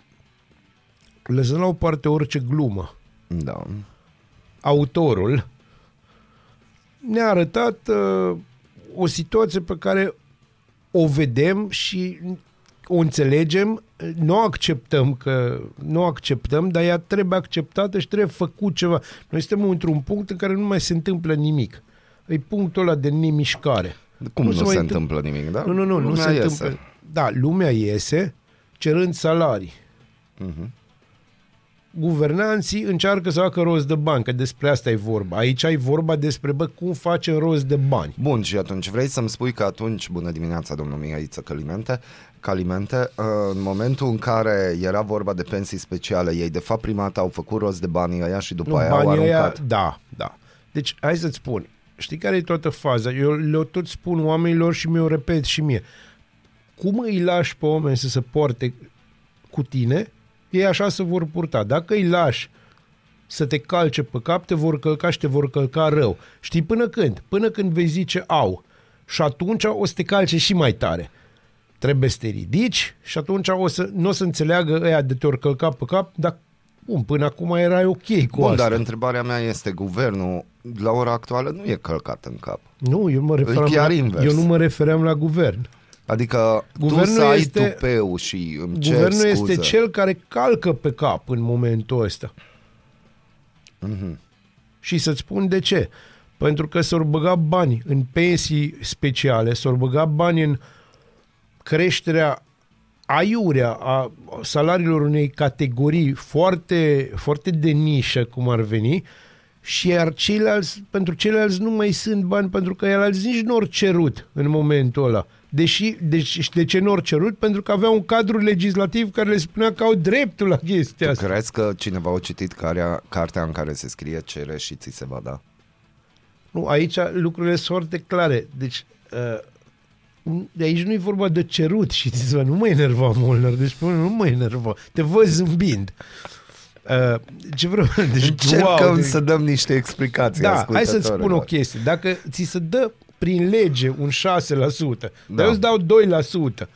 Speaker 2: lăsând la o parte orice glumă,
Speaker 1: Da.
Speaker 2: autorul ne-a arătat uh, o situație pe care o vedem și o înțelegem, nu o acceptăm că nu o acceptăm, dar ea trebuie acceptată și trebuie făcut ceva. Noi suntem într-un punct în care nu mai se întâmplă nimic. E punctul ăla de nemișcare.
Speaker 1: Cum nu, nu se,
Speaker 2: mai
Speaker 1: întâmplă nimic, da?
Speaker 2: Nu, nu, nu, nu
Speaker 1: Lumea
Speaker 2: se
Speaker 1: iese.
Speaker 2: întâmplă. Da, lumea iese cerând salarii.
Speaker 1: Mhm.
Speaker 2: Guvernanții încearcă să facă rost de bani, că despre asta e vorba. Aici ai vorba despre, bă, cum facem rost de bani.
Speaker 1: Bun, și atunci vrei să-mi spui că atunci, bună dimineața, domnul Mihaiță Calimente, Calimente, uh, în momentul în care era vorba de pensii speciale, ei de fapt prima dată au făcut rost de banii ăia și după
Speaker 2: Nu,
Speaker 1: aia au
Speaker 2: banii
Speaker 1: aruncat.
Speaker 2: ăia, da, da. Deci, hai să-ți spun, știi care e toată faza? Eu le tot spun oamenilor și mi-o repet și mie. Cum îi lași pe oameni să se poarte cu tine, ei așa se vor purta. Dacă îi lași să te calce pe cap, te vor călca și te vor călca rău. Știi până când? Până când vei zice au. Și atunci o să te calce și mai tare. Trebuie să te ridici și atunci o să, nu o să înțeleagă ăia de te-ori călca pe cap, dar cum, până acum erai ok cu
Speaker 1: Bun,
Speaker 2: asta.
Speaker 1: dar întrebarea mea este, guvernul la ora actuală nu e călcat în cap.
Speaker 2: Nu, eu, mă referam
Speaker 1: chiar
Speaker 2: la,
Speaker 1: invers.
Speaker 2: eu nu mă refeream la guvern.
Speaker 1: Adică
Speaker 2: Guvernul
Speaker 1: tu să ai
Speaker 2: este-
Speaker 1: tupeu și îmi cer
Speaker 2: Guvernul
Speaker 1: scuze.
Speaker 2: este cel care calcă pe cap în momentul ăsta.
Speaker 1: Mhm.
Speaker 2: Și să-ți spun de ce. Pentru că s-au băgat bani în pensii speciale, s-au băgat bani în creșterea aiurea a salariilor unei categorii foarte, foarte de nișă, cum ar veni, și iar ceilalți, pentru ceilalți nu mai sunt bani, pentru că ceilalți nici nu au cerut în momentul ăla. Deși, deci, de ce nu au cerut? Pentru că avea un cadru legislativ care le spunea că au dreptul la chestia asta.
Speaker 1: Crezi că cineva a citit carea, cartea în care se scrie cere și ți se va da?
Speaker 2: Nu, aici lucrurile sunt foarte clare. Deci, uh, de aici nu e vorba de cerut și ți se va, nu mă enerva, Molnar, deci pe mine nu mă enerva. Te văd zâmbind. Uh, ce vreau? Deci,
Speaker 1: Încercăm
Speaker 2: wow,
Speaker 1: să dăm niște explicații
Speaker 2: Da, hai să-ți spun o
Speaker 1: ascultătorilor.
Speaker 2: chestie. Dacă ți se dă prin lege un 6%, dar
Speaker 1: Da.
Speaker 2: eu îți dau 2%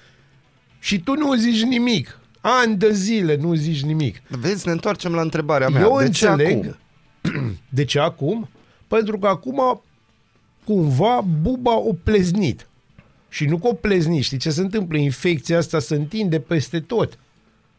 Speaker 2: și tu nu zici nimic, ani de zile nu zici nimic,
Speaker 1: Vezi, ne întoarcem la întrebarea mea.
Speaker 2: eu
Speaker 1: de ce
Speaker 2: înțeleg.
Speaker 1: acum?
Speaker 2: De ce acum? Pentru că acum cumva buba o pleznit. Și nu că o pleznit, știi ce se întâmplă? Infecția asta se întinde peste tot.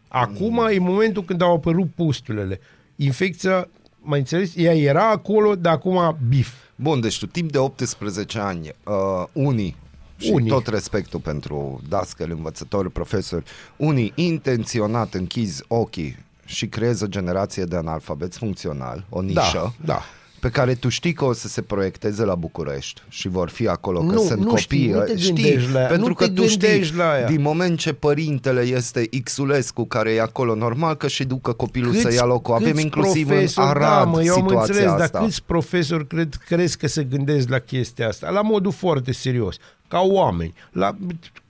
Speaker 2: Acum
Speaker 1: Mm.
Speaker 2: e momentul când au apărut pustulele. Infecția, mai înțeles, ea era acolo, dar acum bif.
Speaker 1: Bun, deci tu timp de 18 ani, uh, unii, și
Speaker 2: Unii.
Speaker 1: tot respectul pentru dascăli, învățători, profesori, unii intenționat închizi ochii și creezi o generație de analfabeți funcțional, o nișă,
Speaker 2: Da, da.
Speaker 1: Pe care tu știi că o să se proiecteze la București și vor fi acolo, că
Speaker 2: Nu,
Speaker 1: sunt
Speaker 2: nu
Speaker 1: copii.
Speaker 2: știi, nu te
Speaker 1: știi,
Speaker 2: gândești la ea,
Speaker 1: pentru
Speaker 2: nu
Speaker 1: că
Speaker 2: te
Speaker 1: tu știi,
Speaker 2: gândești la ea.
Speaker 1: din moment ce părintele este Xulescu care e acolo, normal că și ducă copilul să ia locul. Avem
Speaker 2: câți
Speaker 1: inclusiv în
Speaker 2: profesori-
Speaker 1: Arad
Speaker 2: da, mă, eu am
Speaker 1: situația
Speaker 2: înțeles,
Speaker 1: asta.
Speaker 2: dar câți profesori cred, crezi că se gândesc la chestia asta? La modul foarte serios, ca oameni, la,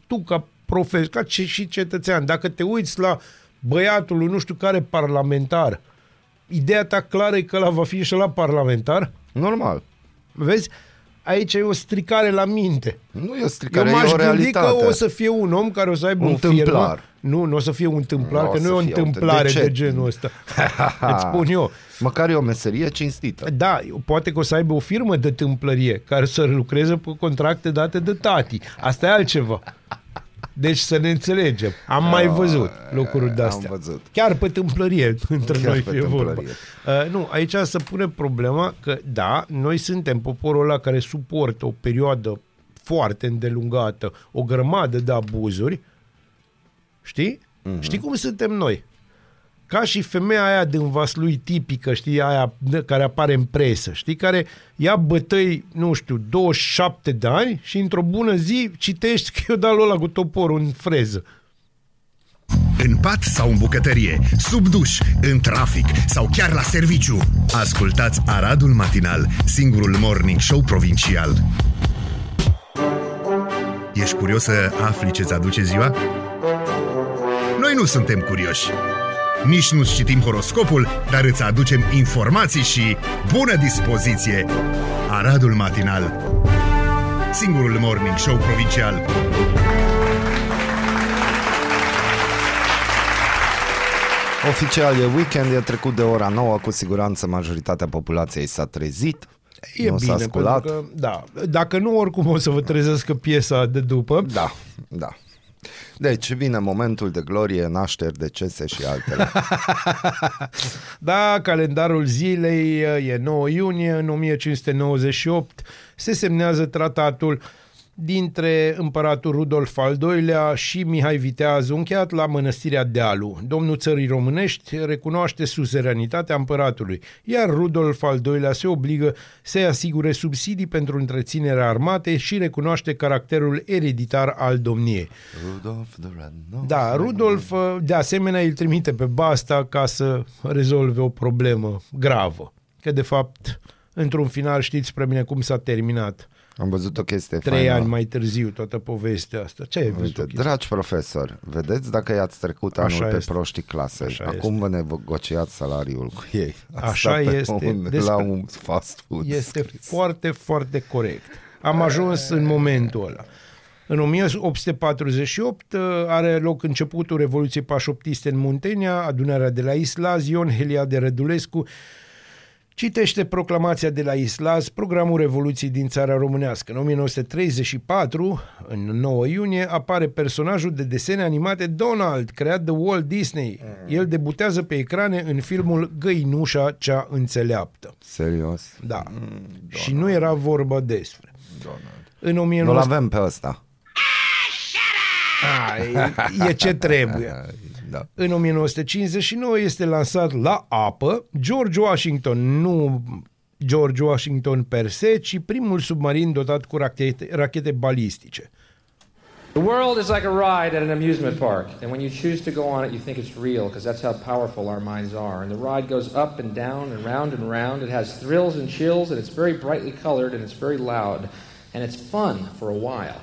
Speaker 2: tu ca profesor, ca ce, și cetățean, dacă te uiți la băiatul lui nu știu care parlamentar, ideea ta clară e că la va fi și la parlamentar?
Speaker 1: Normal.
Speaker 2: Vezi? Aici e o stricare la minte.
Speaker 1: Nu e o
Speaker 2: Eu
Speaker 1: stricare,
Speaker 2: m-aș
Speaker 1: e o
Speaker 2: gândi
Speaker 1: realitate.
Speaker 2: că o să fie un om care o să aibă
Speaker 1: Un
Speaker 2: o firmă.
Speaker 1: tâmplar.
Speaker 2: Nu, nu o să fie un tâmplar,
Speaker 1: Nu o
Speaker 2: că nu
Speaker 1: să
Speaker 2: e o
Speaker 1: fie un
Speaker 2: întâmplare
Speaker 1: tâmplar.
Speaker 2: de,
Speaker 1: De ce?
Speaker 2: genul ăsta. Îți spun eu.
Speaker 1: Măcar e o meserie cinstită.
Speaker 2: Da, poate că o să aibă o firmă de tâmplărie care să lucreze pe contracte date de tati. Asta e altceva. Deci să ne înțelegem. Am mai văzut lucruri de
Speaker 1: am
Speaker 2: astea.
Speaker 1: văzut.
Speaker 2: Chiar pe tâmplărie, între
Speaker 1: Chiar
Speaker 2: noi
Speaker 1: pe
Speaker 2: fie vorba.
Speaker 1: tâmplărie.
Speaker 2: Uh, nu, aici se pune problema că, da, noi suntem poporul ăla care suportă o perioadă foarte îndelungată, o grămadă de abuzuri, știi?
Speaker 1: Mhm.
Speaker 2: Știi cum suntem noi? Ca și femeia aia din vaslui tipică, știi, aia de- care apare în presă, știi, care ia bătăi, nu știu, 27 de ani și într-o bună zi citești că eu dau lui ăla cu toporul în freză.
Speaker 3: În pat sau în bucătărie, sub duș, în trafic sau chiar la serviciu. Ascultați Aradul Matinal, singurul morning show provincial. Ești curios să afli ce-ți aduce ziua? Noi nu suntem curioși. Nici nu citim horoscopul, dar îți aducem informații și bună dispoziție! Aradul Matinal Singurul Morning Show Provincial
Speaker 1: Oficial e weekend, e trecut de ora 9, cu siguranță majoritatea populației s-a trezit.
Speaker 2: E
Speaker 1: nu s-a
Speaker 2: bine,
Speaker 1: sculat.
Speaker 2: pentru că, da, dacă nu, oricum o să vă trezească piesa de după.
Speaker 1: Da, da. Deci vine momentul de glorie, nașteri, decese și altele.
Speaker 2: Da, calendarul zilei uh, e 9 iunie, în 1598 se semnează tratatul dintre împăratul Rudolf al II-lea și Mihai Viteaz, încheiat la mănăstirea Dealu. Domnul țării românești recunoaște suzeranitatea împăratului, iar Rudolf al II-lea se obligă să-i asigure subsidii pentru întreținerea armatei și recunoaște caracterul ereditar al domniei.
Speaker 1: Rudolph the Red
Speaker 2: Da, Rudolf uh, de asemenea îl trimite pe Basta ca să rezolve o problemă gravă. Că de fapt, într-un final știți prea bine cum s-a terminat.
Speaker 1: Am văzut o chestie
Speaker 2: Trei
Speaker 1: faină.
Speaker 2: ani mai târziu toată povestea asta. Ce ai văzut?
Speaker 1: Uite,
Speaker 2: o chestie?
Speaker 1: dragi profesori, vedeți dacă i-ați trecut
Speaker 2: Așa
Speaker 1: anul pe
Speaker 2: este.
Speaker 1: proștii clasei.
Speaker 2: Așa
Speaker 1: Acum
Speaker 2: este.
Speaker 1: vă negociați salariul cu ei.
Speaker 2: Așa
Speaker 1: pe
Speaker 2: este.
Speaker 1: Un,
Speaker 2: Despre-
Speaker 1: La un fast food.
Speaker 2: Este foarte, foarte corect. Am ajuns în momentul ăla. În 1848 uh, are loc începutul Revoluției Pașoptiste în Muntenia, adunarea de la Islaz, Ion Heliade Rădulescu citește proclamația de la Islaz, programul Revoluției din țara românească. În 1934, în 9 iunie, apare personajul de desene animate Donald, creat de Walt Disney. El debutează pe ecrane în filmul Găinușa cea înțeleaptă.
Speaker 1: Serios?
Speaker 2: Da. și nu era vorba despre. În
Speaker 1: Nu-l
Speaker 2: 1900...
Speaker 1: avem pe ăsta.
Speaker 2: A, e, e ce trebuie.
Speaker 1: Da.
Speaker 2: În 1959 este lansat la apă George Washington, nu George Washington per se, ci primul submarin dotat cu rachete, rachete balistice.
Speaker 5: The world is like a ride at an amusement park, and when you choose to go on it, you think it's real because that's how powerful our minds are. And the ride goes up and down and round and round. It has thrills and chills, and it's very brightly colored and it's very loud, and it's fun for a while.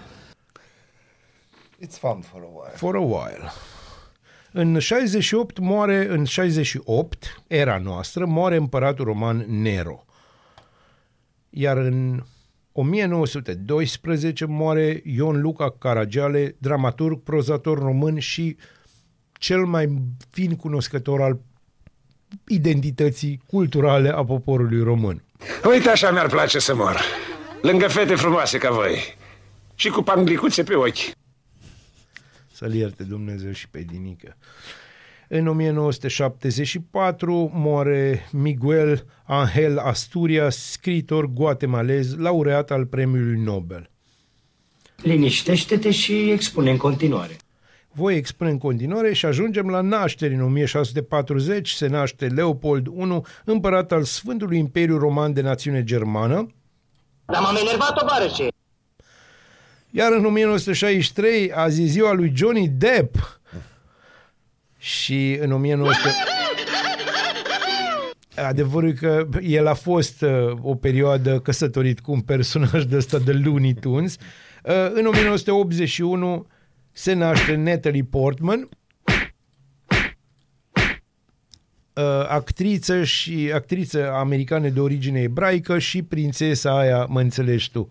Speaker 1: It's fun for a while.
Speaker 2: For a while. În 68 moare, în 68, era noastră, moare împăratul roman Nero. Iar în 1912 moare Ion Luca Caragiale, dramaturg, prozator român și cel mai fin cunoscător al identității culturale a poporului român.
Speaker 6: Uite așa mi-ar place să mor. Lângă fete frumoase ca voi. Și cu panglicuțe pe ochi.
Speaker 2: Să-l ierte Dumnezeu și pe Dinică. În 1974 moare Miguel Angel Asturias, scriitor guatemalez, laureat al premiului Nobel.
Speaker 7: Liniștește-te și expune în continuare.
Speaker 2: Voi expune în continuare și ajungem la nașteri. În 1640 se naște Leopold I, împărat al Sfântului Imperiu Roman de națiune germană,
Speaker 7: Dar m-am enervat, tovarășe!
Speaker 2: Iar în 1963 azi e ziua lui Johnny Depp. Și în 1900... Adevărul e că el a fost uh, o perioadă căsătorit cu un personaj de ăsta de Looney Tunes. Uh, în 1981 se naște Natalie Portman, uh, actriță și actriță americană de origine ebraică și prințesa aia, mă înțelegi tu,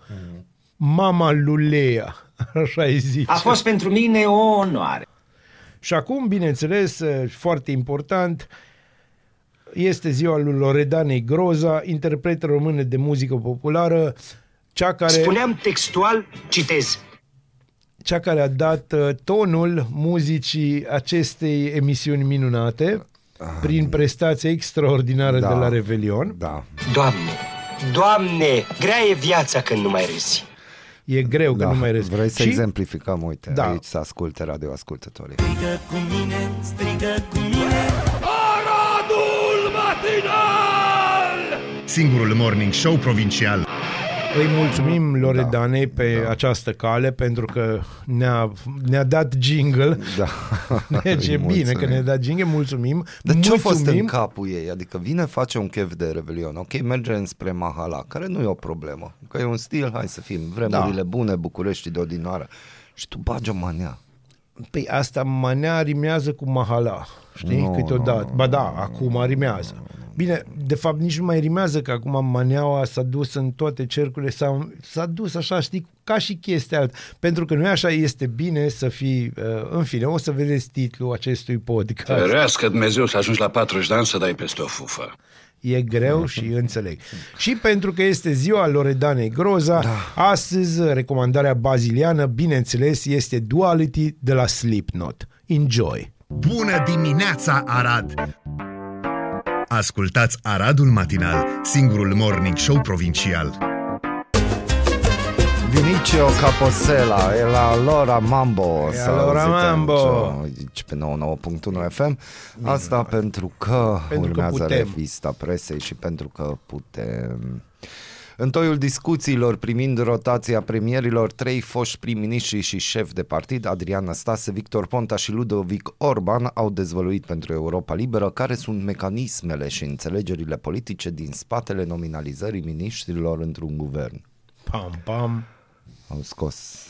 Speaker 2: Mama Lulea, așa îi zice.
Speaker 7: A fost pentru mine o onoare.
Speaker 2: Și acum, bineînțeles, eh, foarte important, este ziua lui Loredanei Groza, interpretă română de muzică populară, cea care,
Speaker 7: Spuneam textual, citez.
Speaker 2: cea care a dat eh, tonul muzicii acestei emisiuni minunate prin prestația extraordinară
Speaker 1: Da.
Speaker 2: de la Revelion.
Speaker 1: Da.
Speaker 7: Doamne, Doamne, grea e viața când nu mai râzi.
Speaker 2: E greu că
Speaker 1: da.
Speaker 2: nu mai râzi.
Speaker 1: Vrei să
Speaker 2: Și-
Speaker 1: exemplificăm? Uite,
Speaker 2: Da.
Speaker 1: aici să asculte radioascultătorii.
Speaker 4: Strigă cu mine, strigă cu mine Aradul matinal!
Speaker 3: Singurul Morning Show Provincial
Speaker 2: Îi mulțumim Loredanei pe
Speaker 1: da.
Speaker 2: această cale pentru că ne-a, ne-a dat jingle.
Speaker 1: Da.
Speaker 2: Deci e
Speaker 1: Îi
Speaker 2: bine că
Speaker 1: mulțumim.
Speaker 2: ne-a dat jingle, mulțumim.
Speaker 1: Dar ce a fost
Speaker 2: mulțumim.
Speaker 1: în capul ei? Adică vine, face un chef de Revelion, ok, merge înspre Mahala, care nu e o problemă, că e un stil, hai să fim, vremurile
Speaker 2: Da.
Speaker 1: bune, București de odinoară. Și tu bagi o mania.
Speaker 2: Păi asta manea rimează cu mahala, știi,
Speaker 1: Nu,
Speaker 2: câteodată. Ba da, acum rimează. Bine, de fapt nici nu mai rimează că acum maneaua s-a dus în toate cercurile, s-a, s-a dus așa, știi, ca și chestia altă. Pentru că nu e așa, este bine să fii, uh, în fine, o să vedeți titlul acestui podcast.
Speaker 8: Ferească Dumnezeu să ajungi la 40 de ani să dai peste o fufă.
Speaker 2: E greu și înțeleg. Și pentru că este ziua Loredanei Groza, da. astăzi recomandarea baziliană, bineînțeles, este Duality de la Slipknot. Enjoy!
Speaker 3: Bună dimineața, Arad! Ascultați Aradul Matinal, singurul morning show provincial.
Speaker 1: Vinicio Caposela, e la Lora Mambo.
Speaker 2: E
Speaker 1: să
Speaker 2: la Lora
Speaker 1: auziți
Speaker 2: Mambo.
Speaker 1: Aici pe 99.1 FM. Asta pentru că
Speaker 2: Pentru că
Speaker 1: urmează
Speaker 2: putem.
Speaker 1: revista presei și pentru că putem. În toiul discuțiilor primind rotația premierilor, trei foști prim-ministri și șef de partid, Adrian Năstase, Victor Ponta și Ludovic Orban, au dezvăluit pentru Europa Liberă care sunt mecanismele și înțelegerile politice din spatele nominalizării miniștrilor într-un guvern.
Speaker 2: Pam, pam.
Speaker 1: Au scos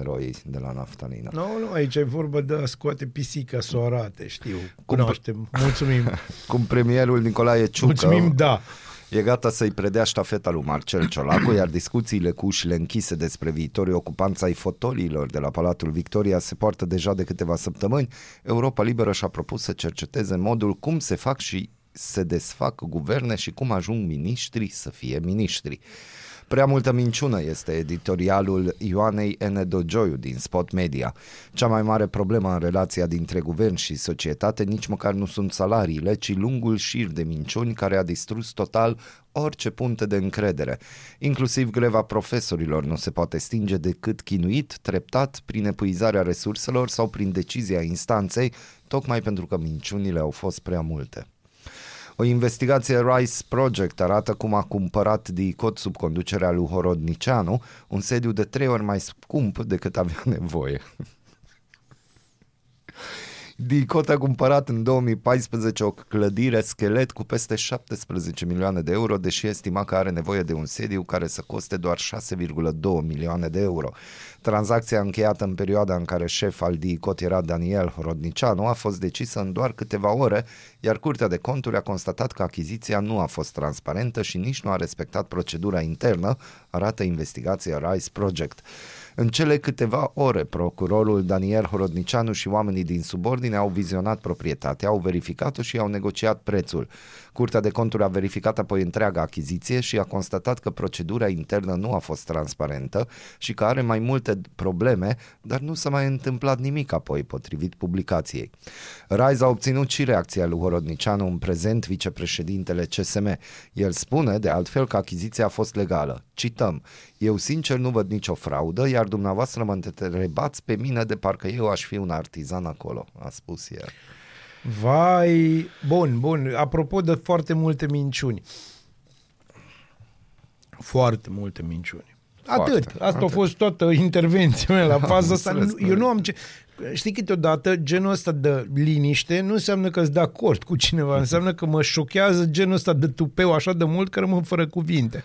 Speaker 1: eroii de la naftalină.
Speaker 2: Nu, nu, aici e vorba de a scoate pisica să o arate, știu. Cunoaștem. Mulțumim.
Speaker 1: Cum premierul Nicolae Ciucă
Speaker 2: Mulțumim, da.
Speaker 1: E gata să-i predea ștafeta lui Marcel Ciolacu, iar discuțiile cu ușile închise despre viitorii ocupanți ai fotoliilor de la Palatul Victoria se poartă deja de câteva săptămâni. Europa Liberă și-a propus să cerceteze modul cum se fac și se desfac guverne și cum ajung miniștri să fie miniștri. Prea multă minciună este editorialul Ioanei N. Dogioiu din Spot Media. Cea mai mare problemă în relația dintre guvern și societate nici măcar nu sunt salariile, ci lungul șir de minciuni care a distrus total orice punte de încredere. Inclusiv greva profesorilor nu se poate stinge decât chinuit, treptat, prin epuizarea resurselor sau prin decizia instanței, tocmai pentru că minciunile au fost prea multe. O investigație Rice Project arată cum a cumpărat DICOT sub conducerea lui Horodnicianu un sediu de trei ori mai scump decât avea nevoie. DICOT a cumpărat în 2014 o clădire schelet cu peste 17 milioane de euro, deși estima că are nevoie de un sediu care să coste doar 6,2 milioane de euro. Tranzacția încheiată în perioada în care șef al DICOT era Daniel Horodnicianu a fost decisă în doar câteva ore, iar Curtea de Conturi a constatat că achiziția nu a fost transparentă și nici nu a respectat procedura internă, arată investigația Rice Project. În cele câteva ore, procurorul Daniel Horodnicianu și oamenii din subordine au vizionat proprietatea, au verificat-o și au negociat prețul. Curtea de conturi a verificat apoi întreaga achiziție și a constatat că procedura internă nu a fost transparentă și că are mai multe probleme, dar nu s-a mai întâmplat nimic apoi, potrivit publicației. Rise a obținut și reacția lui Horodnicianu, în prezent vicepreședintele CSM. El spune, de altfel, că achiziția a fost legală. Cităm, eu sincer nu văd nicio fraudă, iar dumneavoastră mă întrebați pe mine de parcă eu aș fi un artizan acolo, a spus el.
Speaker 2: Vai, bun, bun. Apropo de foarte multe minciuni. Foarte multe minciuni.
Speaker 1: Foarte,
Speaker 2: Atât. Asta
Speaker 1: atât.
Speaker 2: a fost toată intervenția mea la
Speaker 1: Am
Speaker 2: faza asta.
Speaker 1: înțeles,
Speaker 2: Nu- Eu nu am ce... Știi câteodată genul ăsta de liniște nu înseamnă că sunt de acord cu cineva, înseamnă că mă șochează genul ăsta de tupeu așa de mult că rămân fără cuvinte.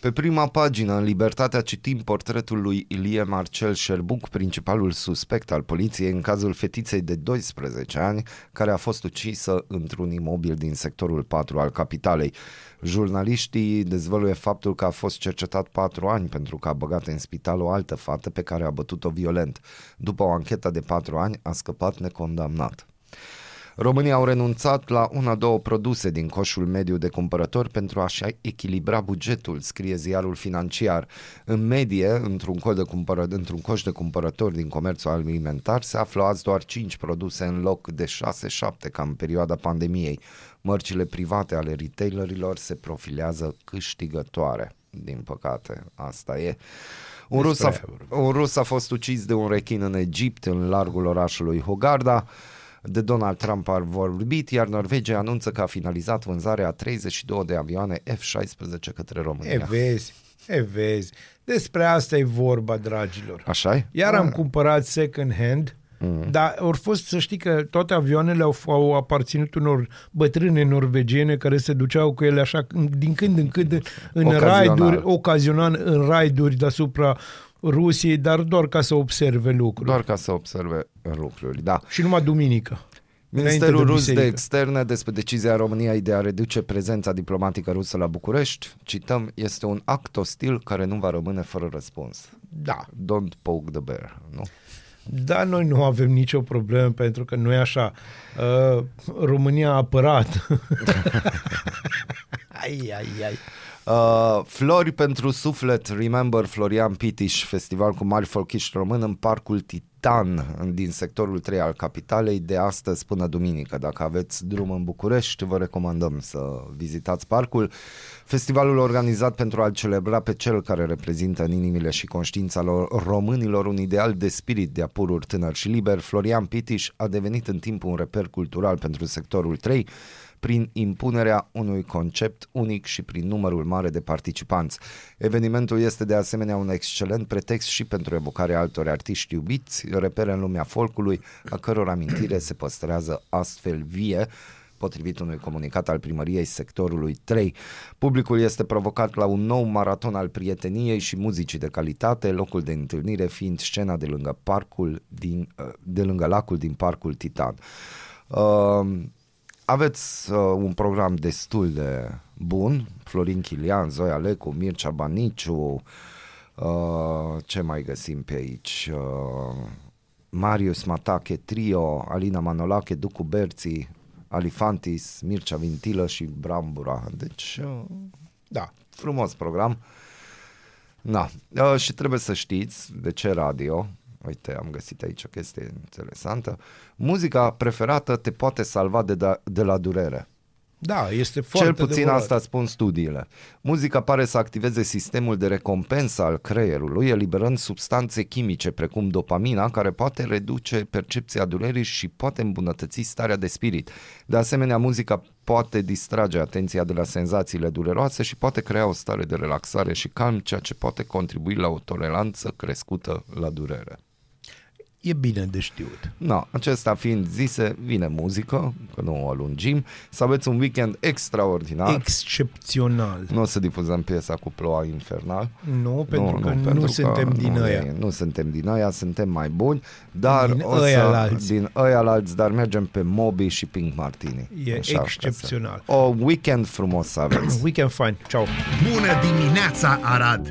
Speaker 1: Pe prima pagină, în Libertatea, citim portretul lui Ilie Marcel Șerbuc, principalul suspect al poliției în cazul fetiței de 12 ani, care a fost ucisă într-un imobil din sectorul 4 al capitalei. Jurnaliștii dezvăluie faptul că a fost cercetat 4 ani pentru că a băgat în spital o altă fată pe care a bătut-o violent. După o anchetă de 4 ani, a scăpat necondamnat. Românii au renunțat la una-două produse din coșul mediu de cumpărători pentru a-și echilibra bugetul, scrie ziarul financiar. În medie, într-un, cod de cumpără, într-un coș de cumpărători din comerțul alimentar se află azi doar 5 produse în loc de 6-7 ca în perioada pandemiei. Mărcile private ale retailerilor se profilează câștigătoare. Din păcate, asta e. Un rus, a, un rus a fost ucis de un rechin în Egipt, în largul orașului Hogarda. De Donald Trump ar vorbit, iar Norvegia anunță că a finalizat vânzarea a 32 de avioane F-16 către România.
Speaker 2: E, vezi, e, vezi. Despre asta e vorba, dragilor.
Speaker 1: așa e?
Speaker 2: Iar am cumpărat second hand, mm. dar au fost, să știi că toate avioanele au, au aparținut unor bătrâne norvegiene care se duceau cu ele așa din când în când în
Speaker 1: Ocazional.
Speaker 2: raiduri, ocazional în raiduri deasupra Rusiei, dar doar ca să observe lucruri.
Speaker 1: Doar ca să observe lucruri, da.
Speaker 2: Și numai duminică.
Speaker 1: Ministerul
Speaker 2: Înainte de
Speaker 1: rus de
Speaker 2: biserică.
Speaker 1: externe despre decizia României de a reduce prezența diplomatică rusă la București, cităm, este un act ostil care nu va rămâne fără răspuns.
Speaker 2: Da.
Speaker 1: Don't poke the bear, nu?
Speaker 2: Da, noi nu avem nicio problemă pentru că nu e așa. Uh, România a apărat. ai, ai, ai.
Speaker 1: Uh, Flori pentru suflet, Remember Florian Pitiș, festival cu mari folchiști român în Parcul Titan din sectorul 3 al capitalei de astăzi până duminică. Dacă aveți drum în București, vă recomandăm să vizitați parcul. Festivalul organizat pentru a-l celebra pe cel care reprezintă în inimile și conștiința lor românilor un ideal de spirit de apururi tânăr și liber, Florian Pitiș a devenit în timp un reper cultural pentru sectorul 3, prin impunerea unui concept unic și prin numărul mare de participanți. Evenimentul este de asemenea un excelent pretext și pentru evocarea altor artiști iubiți, repere în lumea folcului, a căror amintire se păstrează astfel vie, potrivit unui comunicat al primăriei sectorului 3. Publicul este provocat la un nou maraton al prieteniei și muzicii de calitate, locul de întâlnire fiind scena de lângă parcul din, de lângă lacul din parcul Titan. Uh, aveți uh, un program destul de bun, Florin Chilian, Zoia Lecu, Mircea Baniciu, uh, ce mai găsim pe aici? Uh, Marius Matache Trio, Alina Manolache, Ducu Berții, Alifantis, Mircea Vintilă și Brambura. Deci, uh,
Speaker 2: Da.
Speaker 1: frumos program. Na, uh, și trebuie să știți de ce radio, uite, am găsit aici o chestie interesantă, muzica preferată te poate salva de, da, de la durere.
Speaker 2: Da, este foarte
Speaker 1: Cel puțin
Speaker 2: adevărat.
Speaker 1: asta spun studiile. Muzica pare să activeze sistemul de recompensă al creierului, eliberând substanțe chimice precum dopamina, care poate reduce percepția durerii și poate îmbunătăți starea de spirit. De asemenea, muzica poate distrage atenția de la senzațiile dureroase și poate crea o stare de relaxare și calm, ceea ce poate contribui la o toleranță crescută la durere.
Speaker 2: E bine de știut.
Speaker 1: No, acesta fiind zise, vine muzică, că nu o lungim, să aveți un weekend extraordinar.
Speaker 2: Excepțional.
Speaker 1: Nu o să difuzăm piesa cu ploua infernal.
Speaker 2: Nu, pentru că nu suntem din
Speaker 1: nu,
Speaker 2: ăia.
Speaker 1: e- Nu suntem din ăia, suntem mai buni, dar
Speaker 2: Din
Speaker 1: o să,
Speaker 2: ăialalți.
Speaker 1: din ăialalți, dar mergem pe Moby și Pink Martini.
Speaker 2: E
Speaker 1: ca să-
Speaker 2: excepțional.
Speaker 1: O weekend frumos să aveți.
Speaker 2: Weekend fine. Ciao.
Speaker 3: Bună dimineața, Arad!